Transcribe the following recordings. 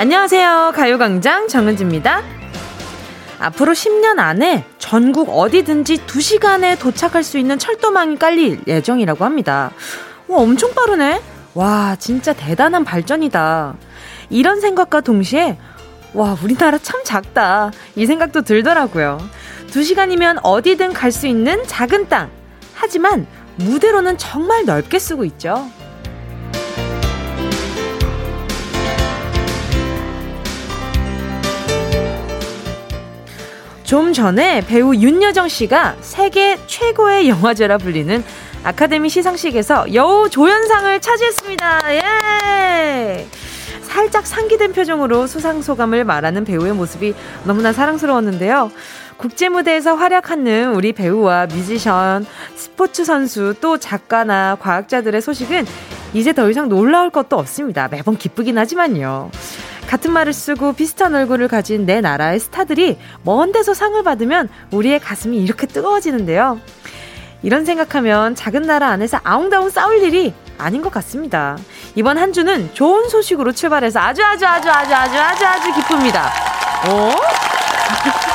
안녕하세요. 가요광장 정은지입니다. 앞으로 10년 안에 전국 어디든지 2시간에 도착할 수 있는 철도망이 깔릴 예정이라고 합니다. 와, 엄청 빠르네? 와, 진짜 대단한 발전이다. 이런 생각과 동시에, 와, 우리나라 참 작다. 이 생각도 들더라고요. 2시간이면 어디든 갈 수 있는 작은 땅. 하지만 무대로는 정말 넓게 쓰고 있죠. 좀 전에 배우 윤여정 씨가 세계 최고의 영화제라 불리는 아카데미 시상식에서 여우 조연상을 차지했습니다. 예! 살짝 상기된 표정으로 수상 소감을 말하는 배우의 모습이 너무나 사랑스러웠는데요. 국제 무대에서 활약하는 우리 배우와 뮤지션, 스포츠 선수, 또 작가나 과학자들의 소식은 이제 더 이상 놀라울 것도 없습니다. 매번 기쁘긴 하지만요. 같은 말을 쓰고 비슷한 얼굴을 가진 내 나라의 스타들이 먼 데서 상을 받으면 우리의 가슴이 이렇게 뜨거워지는데요. 이런 생각하면 작은 나라 안에서 아웅다웅 싸울 일이 아닌 것 같습니다. 이번 한 주는 좋은 소식으로 출발해서 아주 아주 아주 아주 아주 아주 아주 기쁩니다. 어?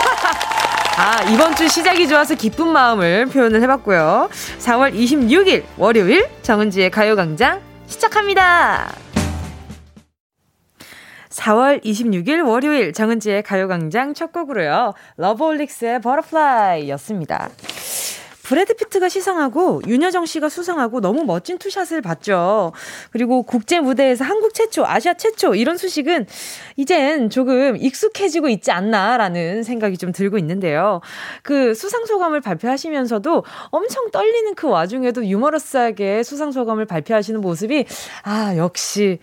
아, 이번 주 시작이 좋아서 기쁜 마음을 표현을 해봤고요. 4월 26일 월요일 정은지의 가요광장 시작합니다. 4월 26일 월요일 정은지의 가요광장 첫 곡으로요. 러브홀릭스의 Butterfly 였습니다. 브래드 피트가 시상하고 윤여정 씨가 수상하고 너무 멋진 투샷을 봤죠. 그리고 국제 무대에서 한국 최초, 아시아 최초 이런 소식은 이젠 조금 익숙해지고 있지 않나라는 생각이 좀 들고 있는데요. 그 수상 소감을 발표하시면서도 엄청 떨리는 그 와중에도 유머러스하게 수상 소감을 발표하시는 모습이 아, 역시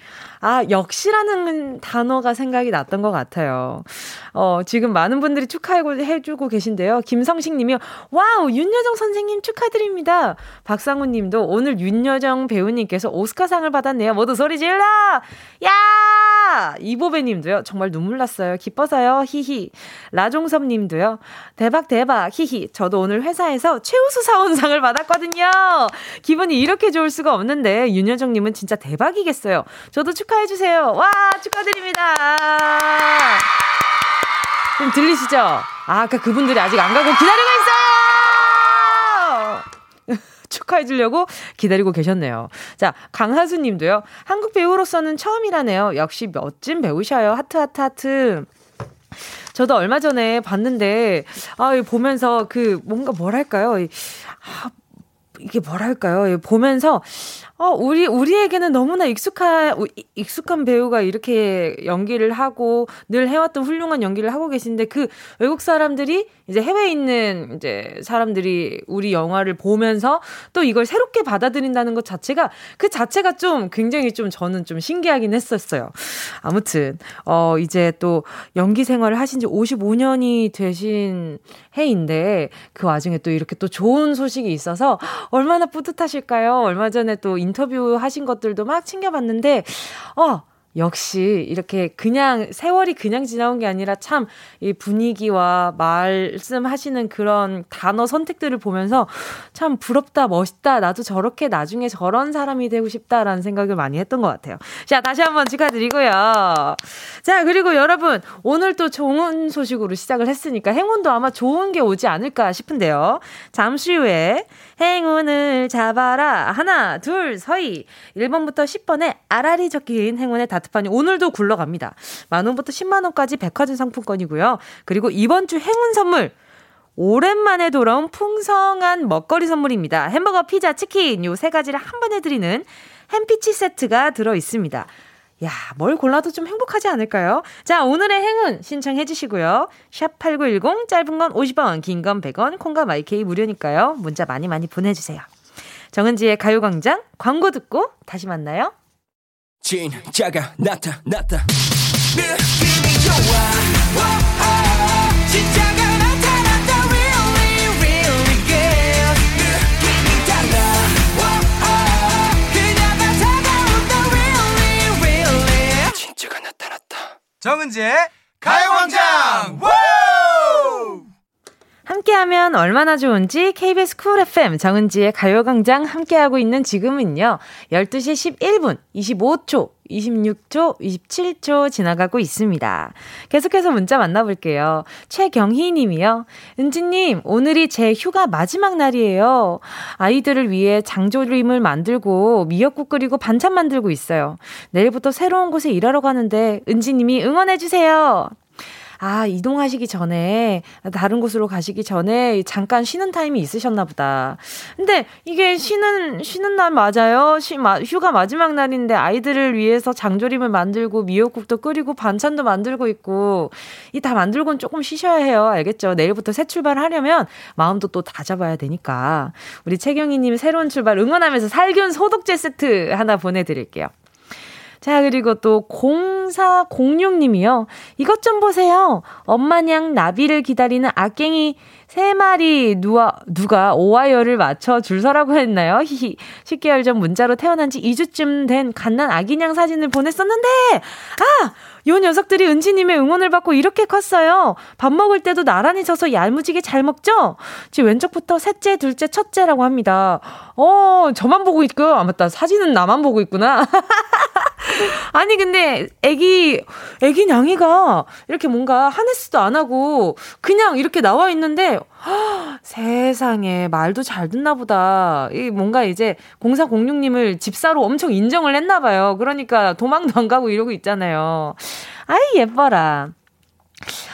아, 역시라는 단어가 생각이 났던 것 같아요. 어, 지금 많은 분들이 축하해주고 계신데요. 김성식 님이, 와우, 윤여정 선생님 축하드립니다. 박상훈 님도 오늘 윤여정 배우님께서 오스카상을 받았네요. 모두 소리 질러! 야! 이보배 님도요. 정말 눈물 났어요. 기뻐서요. 히히. 라종섭 님도요. 대박, 대박. 히히. 저도 오늘 회사에서 최우수 사원상을 받았거든요. 기분이 이렇게 좋을 수가 없는데, 윤여정 님은 진짜 대박이겠어요. 저도 축하 해주세요. 와, 축하드립니다. 좀 들리시죠? 아, 아까 그분들이 아직 안 가고 기다리고 있어요! 축하해 주려고 기다리고 계셨네요. 자, 강하수 님도요. 한국 배우로서는 처음이라네요. 역시 멋진 배우셔요. 하트, 하트, 하트. 저도 얼마 전에 봤는데, 아, 보면서 그, 뭔가 뭐랄까요. 아, 이게 뭐랄까요. 보면서, 어, 우리, 우리에게는 너무나 익숙한, 익숙한 배우가 이렇게 연기를 하고 늘 해왔던 훌륭한 연기를 하고 계신데 그 외국 사람들이 이제 해외에 있는 이제 사람들이 우리 영화를 보면서 또 이걸 새롭게 받아들인다는 것 자체가 그 자체가 좀 굉장히 좀 저는 좀 신기하긴 했었어요. 아무튼, 어, 이제 또 연기 생활을 하신 지 55년이 되신 해인데 그 와중에 또 이렇게 또 좋은 소식이 있어서 얼마나 뿌듯하실까요? 얼마 전에 또 인터뷰 하신 것들도 막 챙겨봤는데, 어, 역시 이렇게 그냥 세월이 그냥 지나온 게 아니라 참 이 분위기와 말씀하시는 그런 단어 선택들을 보면서 참 부럽다, 멋있다, 나도 저렇게 나중에 저런 사람이 되고 싶다라는 생각을 많이 했던 것 같아요. 자, 다시 한번 축하드리고요. 자, 그리고 여러분, 오늘 또 좋은 소식으로 시작을 했으니까 행운도 아마 좋은 게 오지 않을까 싶은데요. 잠시 후에 행운을 잡아라. 하나, 둘, 서희. 1번부터 10번에 아라리 적힌 행운의 다트판이 오늘도 굴러갑니다. 만원부터 10만원까지 백화점 상품권이고요. 그리고 이번 주 행운 선물. 오랜만에 돌아온 풍성한 먹거리 선물입니다. 햄버거, 피자, 치킨 요 세 가지를 한 번에 드리는 햄피치 세트가 들어 있습니다. 야, 뭘 골라도 좀 행복하지 않을까요? 자, 오늘의 행운 신청해 주시고요. 샵8910 짧은 건 50원, 긴 건 100원, 콩과 마이케이 무료니까요. 문자 많이 많이 보내 주세요. 정은지의 가요 광장 광고 듣고 다시 만나요. 진짜가 나타났다. 느낌이 좋아. 정은지의 가요광장 함께하면 얼마나 좋은지 KBS 쿨 FM 정은지의 가요광장 함께하고 있는 지금은요 12시 11분 25초 26초, 27초 지나가고 있습니다. 계속해서 문자 만나볼게요. 최경희 님이요. 은지님, 오늘이 제 휴가 마지막 날이에요. 아이들을 위해 장조림을 만들고 미역국 끓이고 반찬 만들고 있어요. 내일부터 새로운 곳에 일하러 가는데 은지님이 응원해주세요. 아, 이동하시기 전에, 다른 곳으로 가시기 전에 잠깐 쉬는 타임이 있으셨나 보다. 근데 이게 쉬는, 쉬는 날 맞아요? 쉬, 마, 휴가 마지막 날인데 아이들을 위해서 장조림을 만들고 미역국도 끓이고 반찬도 만들고 있고, 이 다 만들고는 조금 쉬셔야 해요. 알겠죠? 내일부터 새 출발하려면 마음도 또 다잡아야 되니까. 우리 최경희님 새로운 출발 응원하면서 살균 소독제 세트 하나 보내드릴게요. 자, 그리고 또 0406님이요. 이것 좀 보세요. 엄마냥 나비를 기다리는 악갱이 3마리 누가, 누가 오와이어를 맞춰 줄 서라고 했나요? 히히. 10개월 전 문자로 태어난 지 2주쯤 된 갓난 아기냥 사진을 보냈었는데, 아! 요 녀석들이 은지님의 응원을 받고 이렇게 컸어요. 밥 먹을 때도 나란히 서서 얄무지게 잘 먹죠? 지금 왼쪽부터 셋째, 둘째, 첫째라고 합니다. 어, 저만 보고 있고, 아, 맞다. 사진은 나만 보고 있구나. 아니, 근데, 애기, 애기 냥이가 이렇게 뭔가 하네스도 안 하고, 그냥 이렇게 나와 있는데, 허, 세상에, 말도 잘 듣나 보다. 이 뭔가 이제 0406님을 집사로 엄청 인정을 했나 봐요. 그러니까 도망도 안 가고 이러고 있잖아요. 아이, 예뻐라.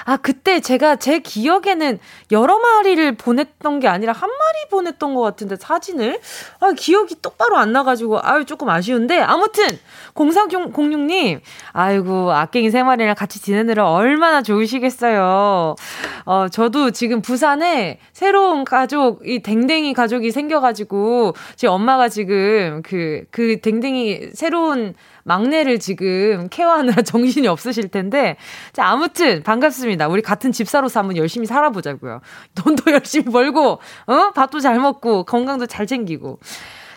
아, 그때 제가 제 기억에는 여러 마리를 보냈던 게 아니라 한 마리 보냈던 것 같은데, 사진을? 아, 기억이 똑바로 안 나가지고, 아유, 조금 아쉬운데, 아무튼, 0406님, 아이고, 악갱이 세 마리랑 같이 지내느라 얼마나 좋으시겠어요. 어, 저도 지금 부산에 새로운 가족, 이 댕댕이 가족이 생겨가지고, 제 엄마가 지금 그, 그 댕댕이 새로운 막내를 지금 케어하느라 정신이 없으실 텐데. 자, 아무튼 반갑습니다. 우리 같은 집사로서 한번 열심히 살아보자고요. 돈도 열심히 벌고, 어? 밥도 잘 먹고, 건강도 잘 챙기고.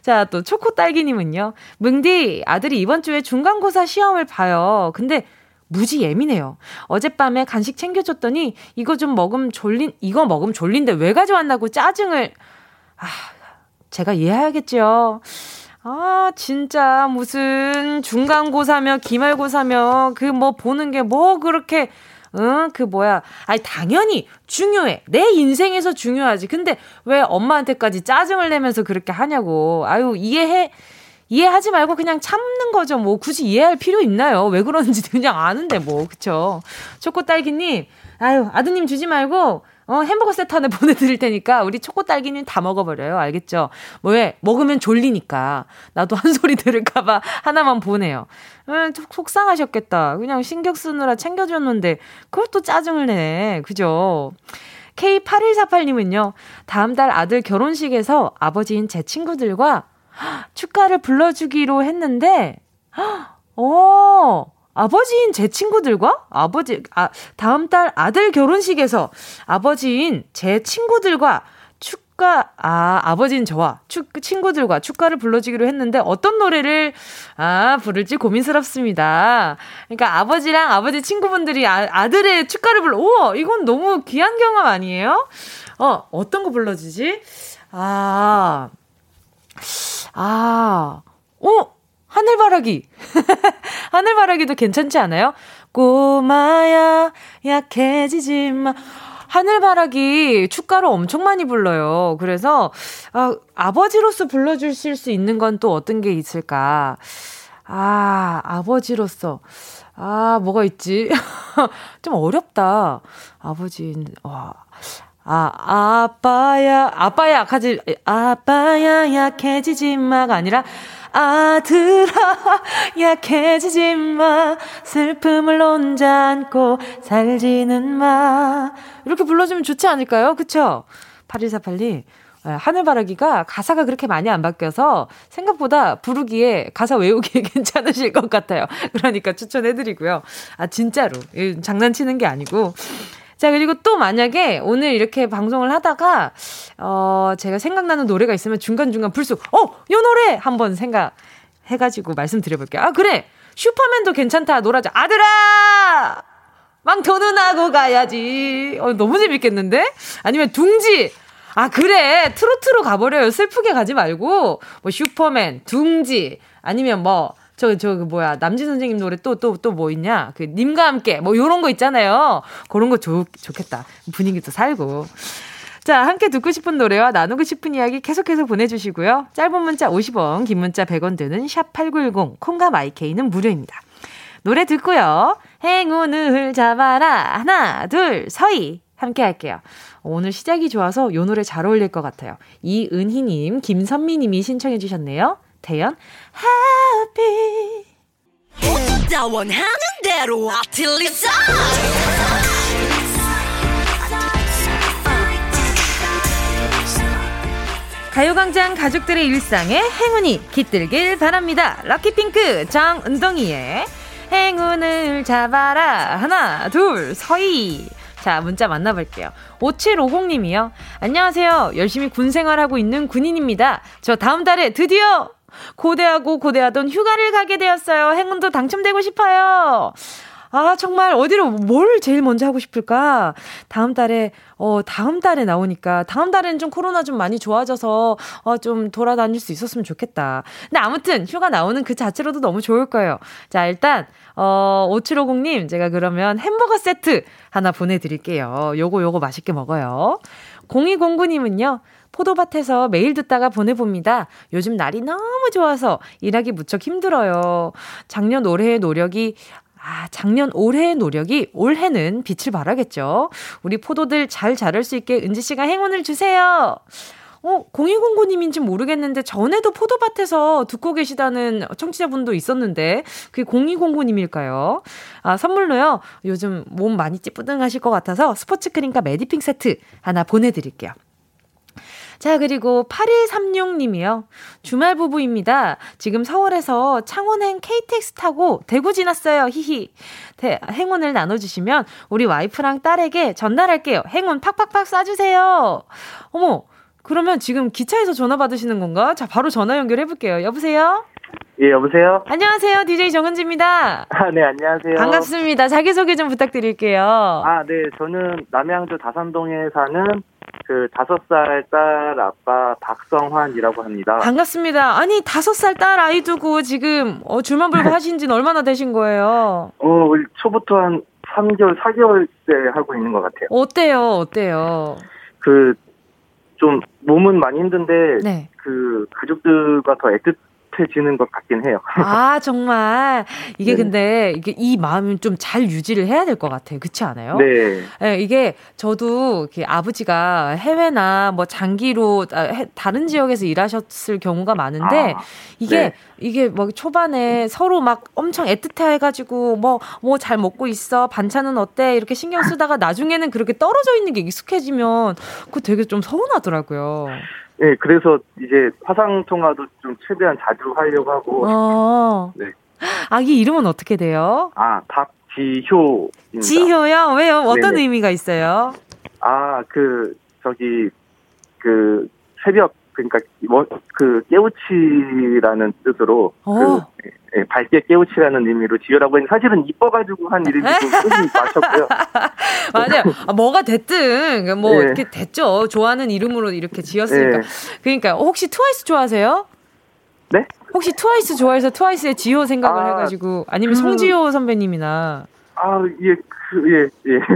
자, 또 초코 딸기님은요. 뭉디, 아들이 이번 주에 중간고사 시험을 봐요. 근데 무지 예민해요. 어젯밤에 간식 챙겨줬더니 이거 좀 먹으면 졸린, 이거 먹으면 졸린데 왜 가져왔나고 짜증을, 아, 제가 이해해야겠죠. 아, 진짜 무슨 중간고사며 기말고사며 그 뭐 보는 게 뭐 그렇게 응, 그 뭐야. 아니, 당연히 중요해. 내 인생에서 중요하지. 근데 왜 엄마한테까지 짜증을 내면서 그렇게 하냐고. 아유, 이해해. 이해하지 말고 그냥 참는 거죠. 뭐 굳이 이해할 필요 있나요? 왜 그러는지 그냥 아는데 뭐. 그쵸? 초코 딸기님, 아유, 아드님 주지 말고 어, 햄버거 세트 하나 보내드릴 테니까 우리 초코 딸기는 다 먹어버려요. 알겠죠? 뭐 왜? 먹으면 졸리니까. 나도 한 소리 들을까봐 하나만 보내요. 음, 속상하셨겠다. 그냥 신경 쓰느라 챙겨줬는데 또 짜증을 내. 그죠? K8148님은요, 다음 달 아들 결혼식에서 아버지인 제 친구들과 축가를 불러주기로 했는데, 어, 아버지인 제 친구들과 아버지 아 다음 달 아들 결혼식에서 아버지인 제 친구들과 축가 아 아버지인 저와 축 친구들과 축가를 불러주기로 했는데 어떤 노래를 아 부를지 고민스럽습니다. 그러니까 아버지랑 아버지 친구분들이 아, 아들의 축가를 불러 우와 이건 너무 귀한 경험 아니에요? 어 어떤 거 불러주지? 아 아, 어 하늘바라기. 하늘바라기도 괜찮지 않아요? 꼬마야, 약해지지 마. 하늘바라기 축가로 엄청 많이 불러요. 그래서, 아, 아버지로서 불러주실 수 있는 건 또 어떤 게 있을까? 아, 아버지로서. 아, 뭐가 있지? 좀 어렵다. 아버지, 와. 아, 아빠야, 아빠야 약하지, 아빠야 약해지지 마가 아니라, 아들아 약해지지 마 슬픔을 혼자 안고 살지는 마 이렇게 불러주면 좋지 않을까요? 그쵸? 8148님 하늘바라기가 가사가 그렇게 많이 안 바뀌어서 생각보다 부르기에 가사 외우기에 괜찮으실 것 같아요. 그러니까 추천해드리고요. 아 진짜로 장난치는 게 아니고 자, 그리고 또 만약에 오늘 이렇게 방송을 하다가, 어, 제가 생각나는 노래가 있으면 중간중간 불쑥, 어, 요 노래! 한번 생각해가지고 말씀드려볼게요. 아, 그래! 슈퍼맨도 괜찮다, 놀아줘. 아들아! 망토는 하고 가야지. 어, 너무 재밌겠는데? 아니면 둥지! 아, 그래! 트로트로 가버려요. 슬프게 가지 말고, 뭐, 슈퍼맨, 둥지, 아니면 뭐, 저, 저, 그 뭐야. 남진 선생님 노래 또, 또, 또 뭐 있냐? 그, 님과 함께. 뭐, 요런 거 있잖아요. 그런 거 좋, 좋겠다. 분위기도 살고. 자, 함께 듣고 싶은 노래와 나누고 싶은 이야기 계속해서 보내주시고요. 짧은 문자 50원, 긴 문자 100원 드는 샵8910, 콩과 마이케이는 무료입니다. 노래 듣고요. 행운을 잡아라. 하나, 둘, 서희. 함께 할게요. 오늘 시작이 좋아서 요 노래 잘 어울릴 것 같아요. 이은희님, 김선미님이 신청해 주셨네요. 태연, happy. 원하는 대로 아틀리사 가요광장 가족들의 일상에 행운이 깃들길 바랍니다. 럭키핑크 정은동이의 행운을 잡아라. 하나, 둘, 서희. 자, 문자 만나볼게요. 5750님이요. 안녕하세요. 열심히 군 생활하고 있는 군인입니다. 저 다음 달에 드디어 고대하고 고대하던 휴가를 가게 되었어요. 행운도 당첨되고 싶어요. 아, 정말 어디로 뭘 제일 먼저 하고 싶을까? 다음 달에 어 다음 달에 나오니까 다음 달에는 좀 코로나 좀 많이 좋아져서 어 좀 돌아다닐 수 있었으면 좋겠다. 근데 아무튼 휴가 나오는 그 자체로도 너무 좋을 거예요. 자, 일단 어 5750 님 제가 그러면 햄버거 세트 하나 보내 드릴게요. 요거 요거 맛있게 먹어요. 0209 님은요. 포도밭에서 매일 듣다가 보내봅니다. 요즘 날이 너무 좋아서 일하기 무척 힘들어요. 작년 올해의 노력이 아, 작년 올해의 노력이 올해는 빛을 발하겠죠. 우리 포도들 잘 자랄 수 있게 은지 씨가 행운을 주세요. 어, 0209님인지 모르겠는데 전에도 포도밭에서 듣고 계시다는 청취자분도 있었는데 그게 0209님일까요? 아, 선물로요. 요즘 몸 많이 찌뿌둥하실 것 같아서 스포츠 크림과 메디핑 세트 하나 보내드릴게요. 자, 그리고 8136님이요. 주말 부부입니다. 지금 서울에서 창원행 KTX 타고 대구 지났어요. 히히. 대, 행운을 나눠주시면 우리 와이프랑 딸에게 전달할게요. 행운 팍팍팍 쏴주세요. 어머, 그러면 지금 기차에서 전화 받으시는 건가? 자, 바로 전화 연결해볼게요. 여보세요? 예, 여보세요? 안녕하세요. DJ 정은지입니다. 아, 네, 안녕하세요. 반갑습니다. 자기소개 좀 부탁드릴게요. 아, 네. 저는 남양주 다산동에 사는 그 다섯 살 딸 아빠 박성환이라고 합니다. 반갑습니다. 아니 다섯 살 딸 아이 두고 지금 어, 줄만 불고 하신 지는 얼마나 되신 거예요? 어 초부터 한 3개월, 4개월 때 하고 있는 것 같아요. 어때요? 어때요? 그 좀 몸은 많이 힘든데 네. 그 가족들과 더 애틋 비슷해지는 것 같긴 해요. 아, 정말. 이게 네. 근데 이게 이 마음은 좀 잘 유지를 해야 될 것 같아요. 그렇지 않아요? 네. 네. 이게 저도 이렇게 아버지가 해외나 뭐 장기로 아, 다른 지역에서 일하셨을 경우가 많은데 아, 이게 네. 이게 뭐 초반에 서로 막 엄청 애틋해 가지고 뭐 뭐 잘 먹고 있어. 반찬은 어때? 이렇게 신경 쓰다가 나중에는 그렇게 떨어져 있는 게 익숙해지면 그거 되게 좀 서운하더라고요. 네, 그래서 이제 화상 통화도 좀 최대한 자주 하려고 하고. 어. 네. 아기 이름은 어떻게 돼요? 아, 박지효입니다. 지효요? 왜요? 어떤 네네. 의미가 있어요? 아, 그 저기 그 새벽 그러니까 뭐, 그 깨우치라는 뜻으로 그 어. 예, 밝게 깨우치라는 의미로 지으라고 했는데 사실은 이뻐가지고 한 이름이 뜻이 맞췄고요. 맞아요. 아, 뭐가 됐든 뭐 네. 이렇게 됐죠. 좋아하는 이름으로 이렇게 지었으니까. 네. 그러니까 혹시 트와이스 좋아하세요? 네? 혹시 트와이스 좋아해서 트와이스의 지효 생각을 아, 해가지고 아니면 그... 송지효 선배님이나. 아 예, 그, 예, 예.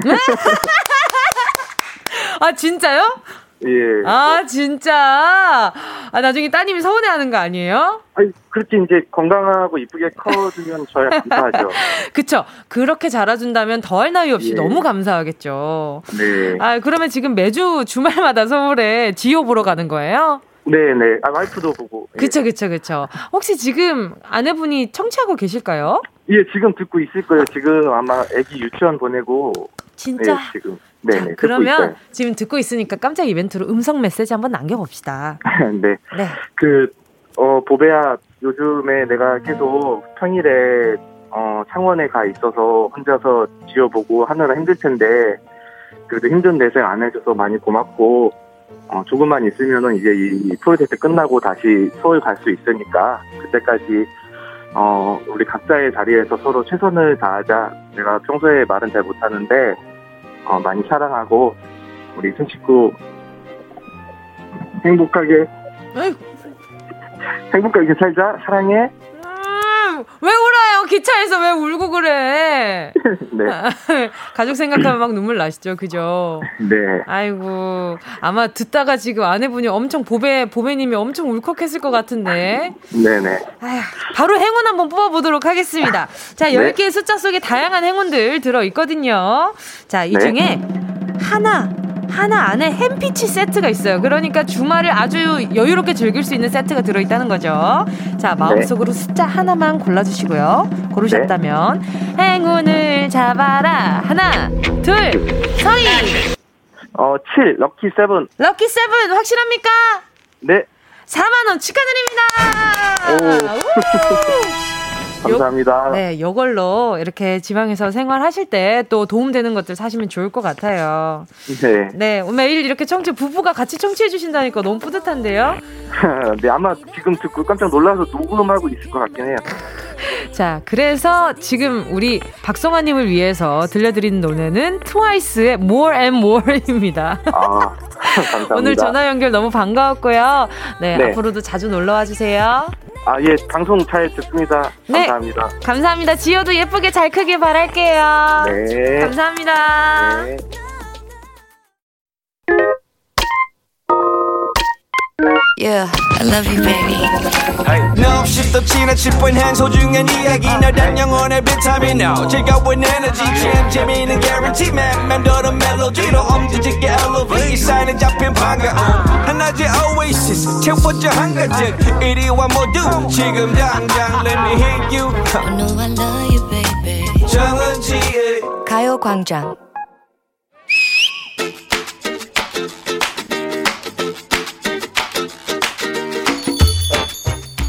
아 진짜요? 예. 아, 진짜? 아, 나중에 따님이 서운해하는 거 아니에요? 아니, 그렇게 이제 건강하고 이쁘게 커주면 저야 감사하죠. 그쵸. 그렇게 자라준다면 더할 나위 없이 예. 너무 감사하겠죠. 네. 아, 그러면 지금 매주 주말마다 서울에 지효 보러 가는 거예요? 네네. 아, 와이프도 보고. 예. 그쵸, 그쵸, 그쵸. 혹시 지금 아내분이 청취하고 계실까요? 예, 지금 듣고 있을 거예요. 지금 아마 아기 유치원 보내고. 진짜? 네, 지금. 네, 자, 그러면 지금 듣고 있으니까 깜짝 이벤트로 음성 메시지 한번 남겨봅시다. 네. 네. 그, 어, 보배야, 요즘에 내가 계속 평일에, 어, 창원에 가 있어서 혼자서 지어보고 하느라 힘들 텐데, 그래도 힘든 내색 안 해줘서 많이 고맙고, 어, 조금만 있으면은 이제 이 프로젝트 끝나고 다시 서울 갈 수 있으니까, 그때까지, 어, 우리 각자의 자리에서 서로 최선을 다하자. 내가 평소에 말은 잘 못하는데, 어, 많이 사랑하고 우리 큰 식구 행복하게 에이. 행복하게 살자 사랑해 음, 왜 울어요? 기차에서 왜 울고 그래? 네. 가족 생각하면 막 눈물 나시죠, 그죠? 네. 아이고, 아마 듣다가 지금 아내분이 엄청 보배, 보배님이 엄청 울컥했을 것 같은데. 네네. 아휴, 바로 행운 한번 뽑아보도록 하겠습니다. 자, 10개의 숫자 속에 다양한 행운들 들어 있거든요. 자, 이 네. 중에 하나, 하나 안에 햄피치 세트가 있어요. 그러니까 주말을 아주 여유롭게 즐길 수 있는 세트가 들어있다는 거죠. 자, 마음속으로 숫자 하나만 골라주시고요. 고르셨다면 행운을 잡아라. 하나, 둘, 서희. 어, 7, 럭키 세븐. 럭키 세븐 확실합니까? 네. 4만 원 축하드립니다. 감사합니다. 네, 요걸로 이렇게 지방에서 생활하실 때 또 도움되는 것들 사시면 좋을 것 같아요. 네. 네, 매일 이렇게 청취, 부부가 같이 청취해 주신다니까 너무 뿌듯한데요? 네, 아마 지금 듣고 깜짝 놀라서 녹음하고 있을 것 같긴 해요. 자, 그래서 지금 우리 박성아님을 위해서 들려드리는 노래는 트와이스의 More and More입니다. 아. 오늘 전화 연결 너무 반가웠고요. 네, 네. 앞으로도 자주 놀러 와 주세요. 아, 예, 방송 잘 듣습니다. 네. 감사합니다. 감사합니다. 지효도 예쁘게 잘 크길 바랄게요. 네. 감사합니다. 네. Yeah, I love you, baby. 너 없이 또 지나칠 뻔한 소중한 이야기. 너란 영혼의 비타민. No 즐거운 에너지. 참 재미있는 guarantee man. 맘대로 멜로디로 엄지짓게 elevate 사인은 잡힌 반가움 하나의 oasis. 채워져 한 가득 이리와 모두 지금 당장 let me hit you. I know I love you, baby. 정은지의 가요광장.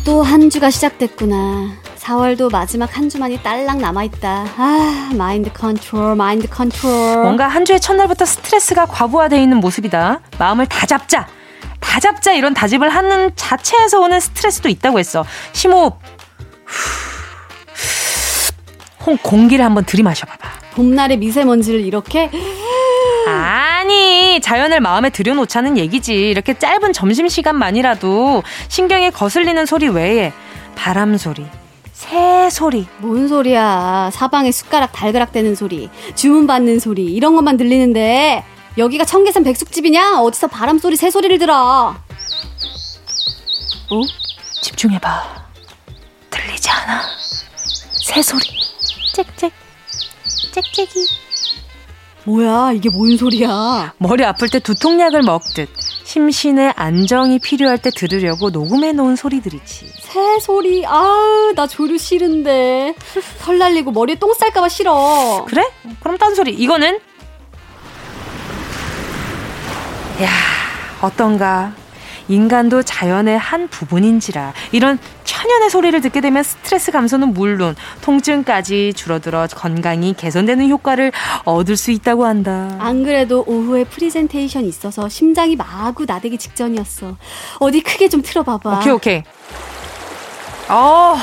또 한 주가 시작됐구나. 4월도 마지막 한 주만이 딸랑 남아있다. 아, 마인드 컨트롤, 마인드 컨트롤. 뭔가 한 주의 첫날부터 스트레스가 과부하되어 있는 모습이다. 마음을 다 잡자. 다 잡자 이런 다짐을 하는 자체에서 오는 스트레스도 있다고 했어. 심호흡. 홍 공기를 한번 들이마셔봐봐. 봄날의 미세먼지를 이렇게 아니 자연을 마음에 들여놓자는 얘기지. 이렇게 짧은 점심시간만이라도 신경에 거슬리는 소리 외에 바람 소리, 새 소리, 뭔 소리야. 사방에 숟가락 달그락 대는 소리, 주문 받는 소리, 이런 것만 들리는데 여기가 청계산 백숙집이냐? 어디서 바람 소리, 새 소리를 들어? 어? 집중해봐. 들리지 않아? 새 소리. 짹짹. 짹짹이. 뭐야, 이게 뭔 소리야? 머리 아플 때 두통약을 먹듯 심신의 안정이 필요할 때 들으려고 녹음해 놓은 소리들이지. 새 소리, 아우, 나 조류 싫은데. 털 날리고 머리에 똥 쌀까봐 싫어. 그래? 그럼 딴 소리. 이거는 야, 어떤가? 인간도 자연의 한 부분인지라 이런 천연의 소리를 듣게 되면 스트레스 감소는 물론 통증까지 줄어들어 건강이 개선되는 효과를 얻을 수 있다고 한다. 안 그래도 오후에 프리젠테이션 있어서 심장이 마구 나대기 직전이었어. 어디 크게 좀 틀어봐봐. 오케이 오케이. 어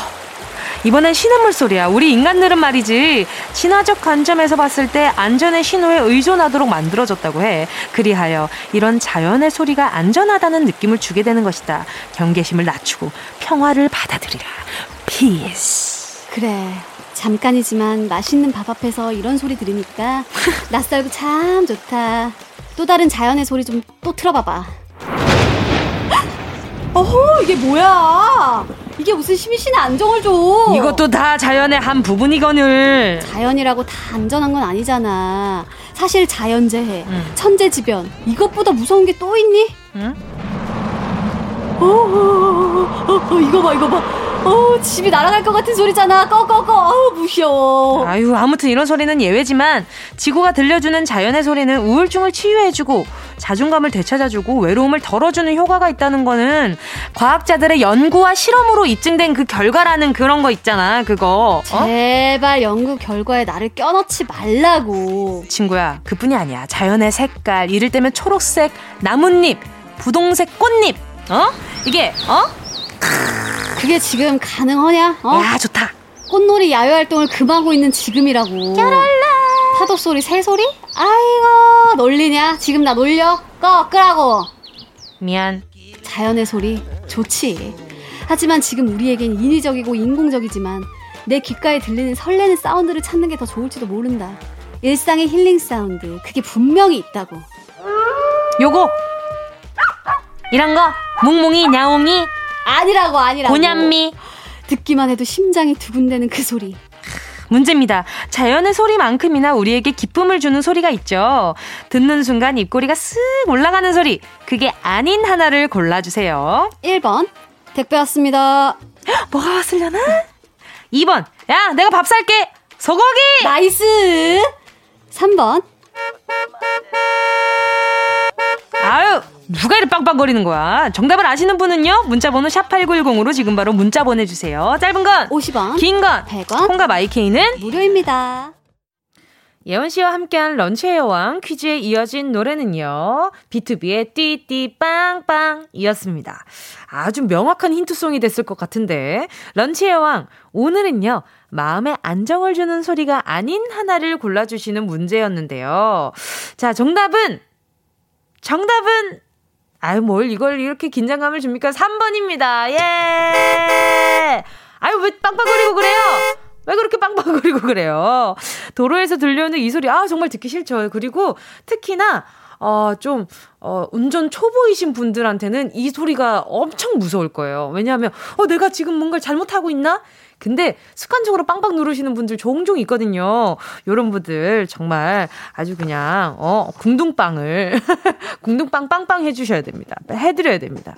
이번엔 신음물 소리야. 우리 인간들은 말이지 진화적 관점에서 봤을 때 안전의 신호에 의존하도록 만들어졌다고 해. 그리하여 이런 자연의 소리가 안전하다는 느낌을 주게 되는 것이다. 경계심을 낮추고 평화를 받아들이라. 피스. 그래. 잠깐이지만 맛있는 밥 앞에서 이런 소리 들으니까 낯설고 참 좋다. 또 다른 자연의 소리 좀 또 틀어봐봐. 어허, 이게 뭐야? 이게 무슨 심신의 안정을 줘? 이것도 다 자연의 한 부분이거늘. 자연이라고 다 안전한 건 아니잖아. 사실 자연재해, 응. 천재지변, 이것보다 무서운 게 또 있니? 응? 어, 어, 어, 어, 어, 이거 봐, 이거 봐. 어, 집이 날아갈 것 같은 소리잖아. 꺼, 꺼, 꺼. 아우, 무서워. 아유, 아무튼 이런 소리는 예외지만 지구가 들려주는 자연의 소리는 우울증을 치유해주고 자존감을 되찾아주고 외로움을 덜어주는 효과가 있다는 거는 과학자들의 연구와 실험으로 입증된 그 결과라는 그런 거 있잖아, 그거. 어? 제발 연구 결과에 나를 껴넣지 말라고. 친구야, 그뿐이 아니야. 자연의 색깔, 이를테면 초록색 나뭇잎, 부동색 꽃잎, 어? 이게, 어? 그게 지금 가능하냐? 어? 야, 좋다. 꽃놀이 야외 활동을 금하고 있는 지금이라고. 파도 소리, 새 소리? 아이고, 놀리냐? 지금 나 놀려? 꺼, 끄라고. 미안. 자연의 소리 좋지. 하지만 지금 우리에겐 인위적이고 인공적이지만 내 귓가에 들리는 설레는 사운드를 찾는 게 더 좋을지도 모른다. 일상의 힐링 사운드, 그게 분명히 있다고. 요거 이런 거 뭉뭉이 냐옹이 아니라고, 아니라고. 고냠미 듣기만 해도 심장이 두근대는 그 소리. 문제입니다. 자연의 소리만큼이나 우리에게 기쁨을 주는 소리가 있죠. 듣는 순간 입꼬리가 쓱 올라가는 소리. 그게 아닌 하나를 골라주세요. 1번, 택배 왔습니다. 뭐가 왔으려나? 2번. 야, 내가 밥 살게. 소고기! nice! 3번, 아유, 누가 이렇게 빵빵거리는 거야? 정답을 아시는 분은요? 문자번호 샵8910으로 지금 바로 문자 보내주세요. 짧은 건, 50원, 긴 건, 100원, 콩과 마이케이는 무료입니다. 예원 씨와 함께한 런치의 여왕 퀴즈에 이어진 노래는요. 비투비의 띠띠 빵빵이었습니다. 아주 명확한 힌트송이 됐을 것 같은데 런치의 여왕 오늘은요. 마음에 안정을 주는 소리가 아닌 하나를 골라주시는 문제였는데요. 자 정답은 정답은 아유 뭘 이걸 이렇게 긴장감을 줍니까? 3번입니다. 예. 아유 왜 빵빵거리고 그래요? 왜 그렇게 빵빵거리고 그래요? 도로에서 들려오는 이 소리, 아, 정말 듣기 싫죠. 그리고 특히나, 어, 좀, 어, 운전 초보이신 분들한테는 이 소리가 엄청 무서울 거예요. 왜냐하면, 어, 내가 지금 뭔가를 잘못하고 있나? 근데 습관적으로 빵빵 누르시는 분들 종종 있거든요. 요런 분들 정말 아주 그냥, 어, 궁둥빵을, 궁둥빵 빵빵 해주셔야 됩니다. 해드려야 됩니다.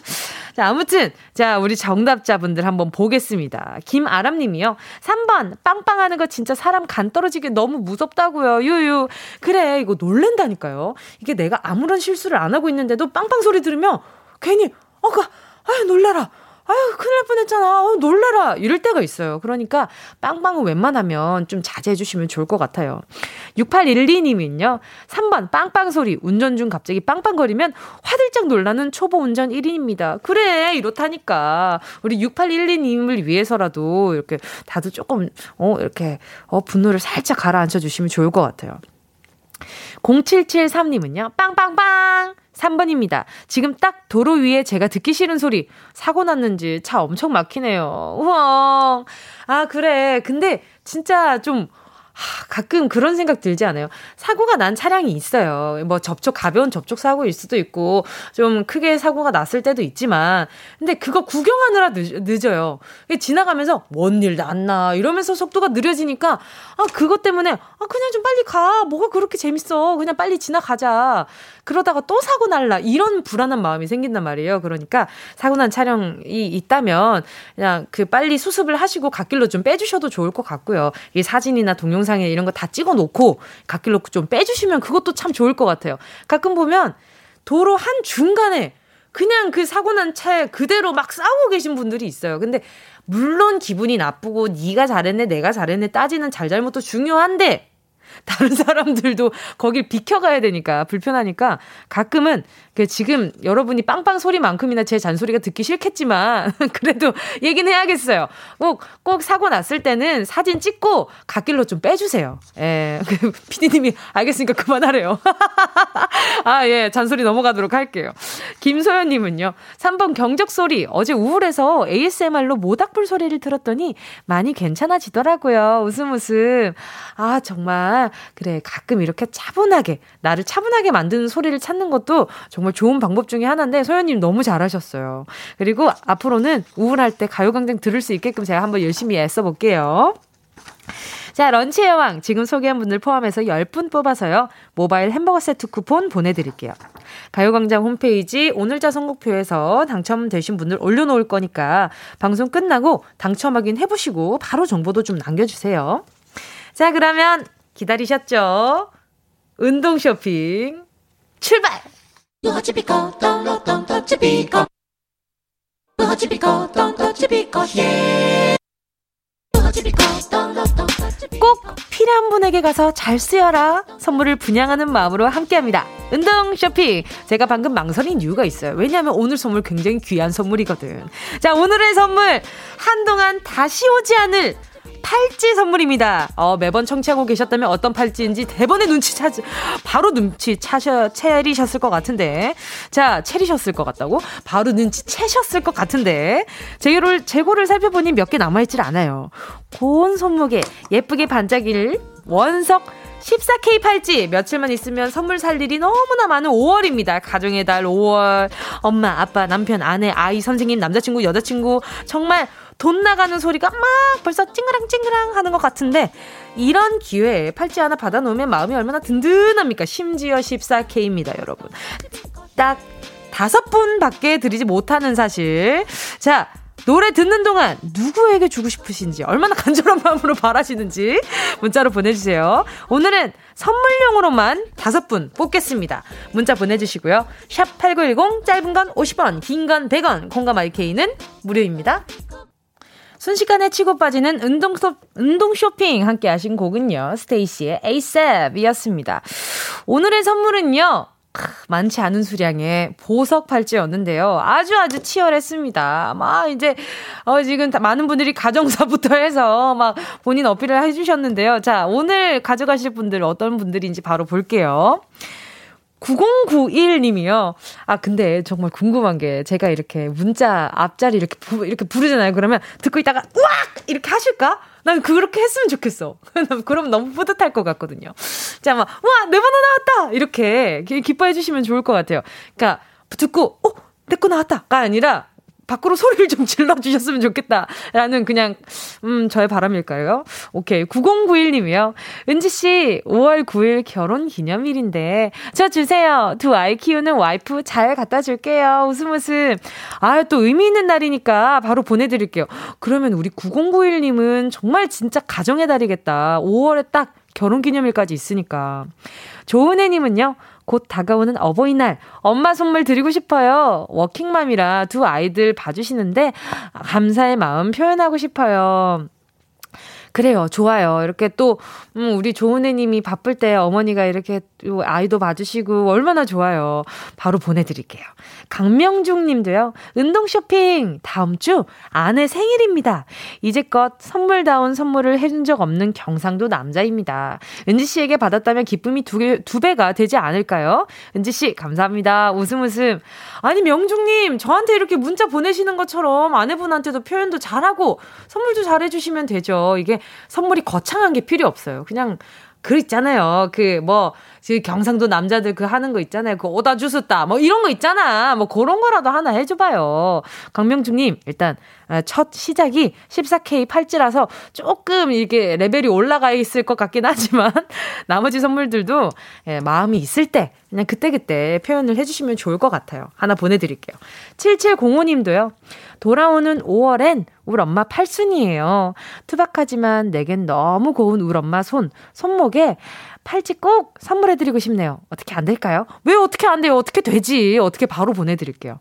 자, 아무튼, 자, 우리 정답자분들 한번 보겠습니다. 김아람 님이요. 3번, 빵빵하는 거 진짜 사람 간 떨어지게 너무 무섭다고요. 유유. 그래, 이거 놀랜다니까요. 이게 내가 아무런 실수를 안 하고 있는데도 빵빵 소리 들으면 괜히, 어, 그, 아유, 놀래라. 아유, 큰일 날 뻔했잖아. 어, 놀래라. 이럴 때가 있어요. 그러니까 빵빵은 웬만하면 좀 자제해 주시면 좋을 것 같아요. 6812님은요. 3번 빵빵 소리. 운전 중 갑자기 빵빵거리면 화들짝 놀라는 초보 운전 1인입니다. 그래. 이렇다니까. 우리 6812님을 위해서라도 이렇게 다들 조금 어 이렇게 어 분노를 살짝 가라앉혀 주시면 좋을 것 같아요. 0773님은요. 빵빵빵. 3번입니다. 지금 딱 도로 위에 제가 듣기 싫은 소리. 사고 났는지 차 엄청 막히네요. 우와. 아, 그래. 근데 진짜 좀 하, 가끔 그런 생각 들지 않아요? 사고가 난 차량이 있어요. 뭐 접촉, 가벼운 접촉 사고일 수도 있고, 좀 크게 사고가 났을 때도 있지만, 근데 그거 구경하느라 늦, 늦어요. 지나가면서, 뭔 일 났나, 이러면서 속도가 느려지니까, 아, 그것 때문에, 아, 그냥 좀 빨리 가. 뭐가 그렇게 재밌어. 그냥 빨리 지나가자. 그러다가 또 사고 날라. 이런 불안한 마음이 생긴단 말이에요. 그러니까, 사고 난 차량이 있다면, 그냥 그 빨리 수습을 하시고 갓길로 좀 빼주셔도 좋을 것 같고요. 이 사진이나 동영상 영상에 이런 거 다 찍어 놓고 갓길로 좀 빼주시면 그것도 참 좋을 것 같아요. 가끔 보면 도로 한 중간에 그냥 그 사고 난 차에 그대로 막 싸우고 계신 분들이 있어요. 근데 물론 기분이 나쁘고 네가 잘했네 내가 잘했네 따지는 잘잘못도 중요한데 다른 사람들도 거길 비켜가야 되니까 불편하니까 가끔은 그 지금 여러분이 빵빵 소리만큼이나 제 잔소리가 듣기 싫겠지만 그래도 얘기는 해야겠어요. 꼭, 꼭 사고 났을 때는 사진 찍고 갓길로 좀 빼주세요. 예. 그 피디님이 알겠으니까 그만하래요. 아, 예. 잔소리 넘어가도록 할게요. 김소연님은요. 3번 경적 소리. 어제 우울해서 ASMR로 모닥불 소리를 들었더니 많이 괜찮아지더라고요. 웃음 웃음. 아, 정말. 그래. 가끔 이렇게 차분하게, 나를 차분하게 만드는 소리를 찾는 것도 정말 좋은 방법 중에 하나인데 소연님 너무 잘하셨어요. 그리고 앞으로는 우울할 때 가요광장 들을 수 있게끔 제가 한번 열심히 애써 볼게요. 자, 런치의 왕. 지금 소개한 분들 포함해서 10분 뽑아서요. 모바일 햄버거 세트 쿠폰 보내드릴게요. 가요광장 홈페이지 오늘자 선곡표에서 당첨되신 분들 올려놓을 거니까 방송 끝나고 당첨 확인 해보시고 바로 정보도 좀 남겨주세요. 자, 그러면 기다리셨죠? 운동 쇼핑 출발! 꼭 필요한 분에게 가서 잘 쓰여라 선물을 분양하는 마음으로 함께합니다. 운동 쇼핑 제가 방금 망설인 이유가 있어요. 왜냐하면 오늘 선물 굉장히 귀한 선물이거든. 자 오늘의 선물 한동안 다시 오지 않을 팔찌 선물입니다. 어, 매번 청취하고 계셨다면 어떤 팔찌인지 대본에 눈치 차, 바로 눈치 차셔, 채리셨을 것 같은데. 자, 채리셨을 것 같다고? 바로 눈치 채셨을 것 같은데. 재고를, 재고를 살펴보니 몇 개 남아있질 않아요. 고운 손목에 예쁘게 반짝일 원석 14K 팔찌 며칠만 있으면 선물 살 일이 너무나 많은 5월입니다. 가정의 달 5월. 엄마, 아빠, 남편, 아내, 아이, 선생님, 남자친구, 여자친구 정말 돈 나가는 소리가 막 벌써 찡그랑 찡그랑 하는 것 같은데 이런 기회에 팔찌 하나 받아놓으면 마음이 얼마나 든든합니까? 심지어 14K입니다, 여러분. 딱 다섯 분밖에 드리지 못하는 사실. 자, 노래 듣는 동안 누구에게 주고 싶으신지 얼마나 간절한 마음으로 바라시는지 문자로 보내주세요. 오늘은 선물용으로만 다섯 분 뽑겠습니다. 문자 보내주시고요. 샵 8910 짧은 건 50원 긴 건 100원 콩감 IK는 무료입니다. 순식간에 치고 빠지는 운동, 소, 운동 쇼핑 함께 하신 곡은요. 스테이시의 ASAP이었습니다. 오늘의 선물은요. 많지 않은 수량의 보석 팔찌였는데요. 아주 아주 치열했습니다. 막 이제 어 지금 많은 분들이 가정사부터 해서 막 본인 어필을 해주셨는데요. 자 오늘 가져가실 분들 어떤 분들인지 바로 볼게요. 9091님이요. 아, 근데 정말 궁금한 게 제가 이렇게 문자 앞자리 이렇게 부, 이렇게 부르잖아요. 그러면 듣고 있다가 우악! 이렇게 하실까? 난 그렇게 했으면 좋겠어. 그럼 너무 뿌듯할 것 같거든요. 자, 막, 와, 내 번호 나왔다! 이렇게 기뻐해 주시면 좋을 것 같아요. 그러니까, 듣고, 어, 내 거 나왔다!가 아니라, 밖으로 소리를 좀 질러주셨으면 좋겠다. 라는 그냥, 음, 저의 바람일까요? 오케이. 9091님이요. 은지씨, 5월 9일 결혼 기념일인데, 저 주세요. 두 아이 키우는 와이프 잘 갖다 줄게요. 웃음 웃음. 아, 또 의미 있는 날이니까 바로 보내드릴게요. 그러면 우리 9091님은 정말 진짜 가정의 달이겠다. 5월에 딱 결혼 기념일까지 있으니까. 조은혜님은요, 곧 다가오는 어버이날 엄마 선물 드리고 싶어요. 워킹맘이라 두 아이들 봐주시는데 감사의 마음 표현하고 싶어요. 그래요. 좋아요. 이렇게 또, 음, 우리 조은혜님이 바쁠 때 어머니가 이렇게 아이도 봐주시고 얼마나 좋아요. 바로 보내드릴게요. 강명중 님도요. 운동 쇼핑 다음 주 아내 생일입니다. 이제껏 선물다운 선물을 해준 적 없는 경상도 남자입니다. 은지 씨에게 받았다면 기쁨이 두, 개, 두 배가 되지 않을까요? 은지 씨 감사합니다. 웃음 웃음. 아니 명중 님 저한테 이렇게 문자 보내시는 것처럼 아내분한테도 표현도 잘하고 선물도 잘해주시면 되죠. 이게 선물이 거창한 게 필요 없어요. 그냥 그 있잖아요. 그 뭐, 그 경상도 남자들 그 하는 거 있잖아요. 그 오다 주셨다. 뭐 이런 거 있잖아. 뭐 그런 거라도 하나 해줘봐요. 강명중님, 일단 아, 첫 시작이 14K 팔찌라서 조금 이게 레벨이 올라가 있을 것 같긴 하지만 나머지 선물들도 예, 마음이 있을 때 그냥 그때그때 표현을 해주시면 좋을 것 같아요. 하나 보내드릴게요. 7705님도요. 돌아오는 5월엔 우리 엄마 팔순이에요. 투박하지만 내겐 너무 고운 우리 엄마 손, 손목에 팔찌 꼭 선물해드리고 싶네요. 어떻게 안 될까요? 왜 어떻게 안 돼요? 어떻게 되지? 어떻게 바로 보내드릴게요.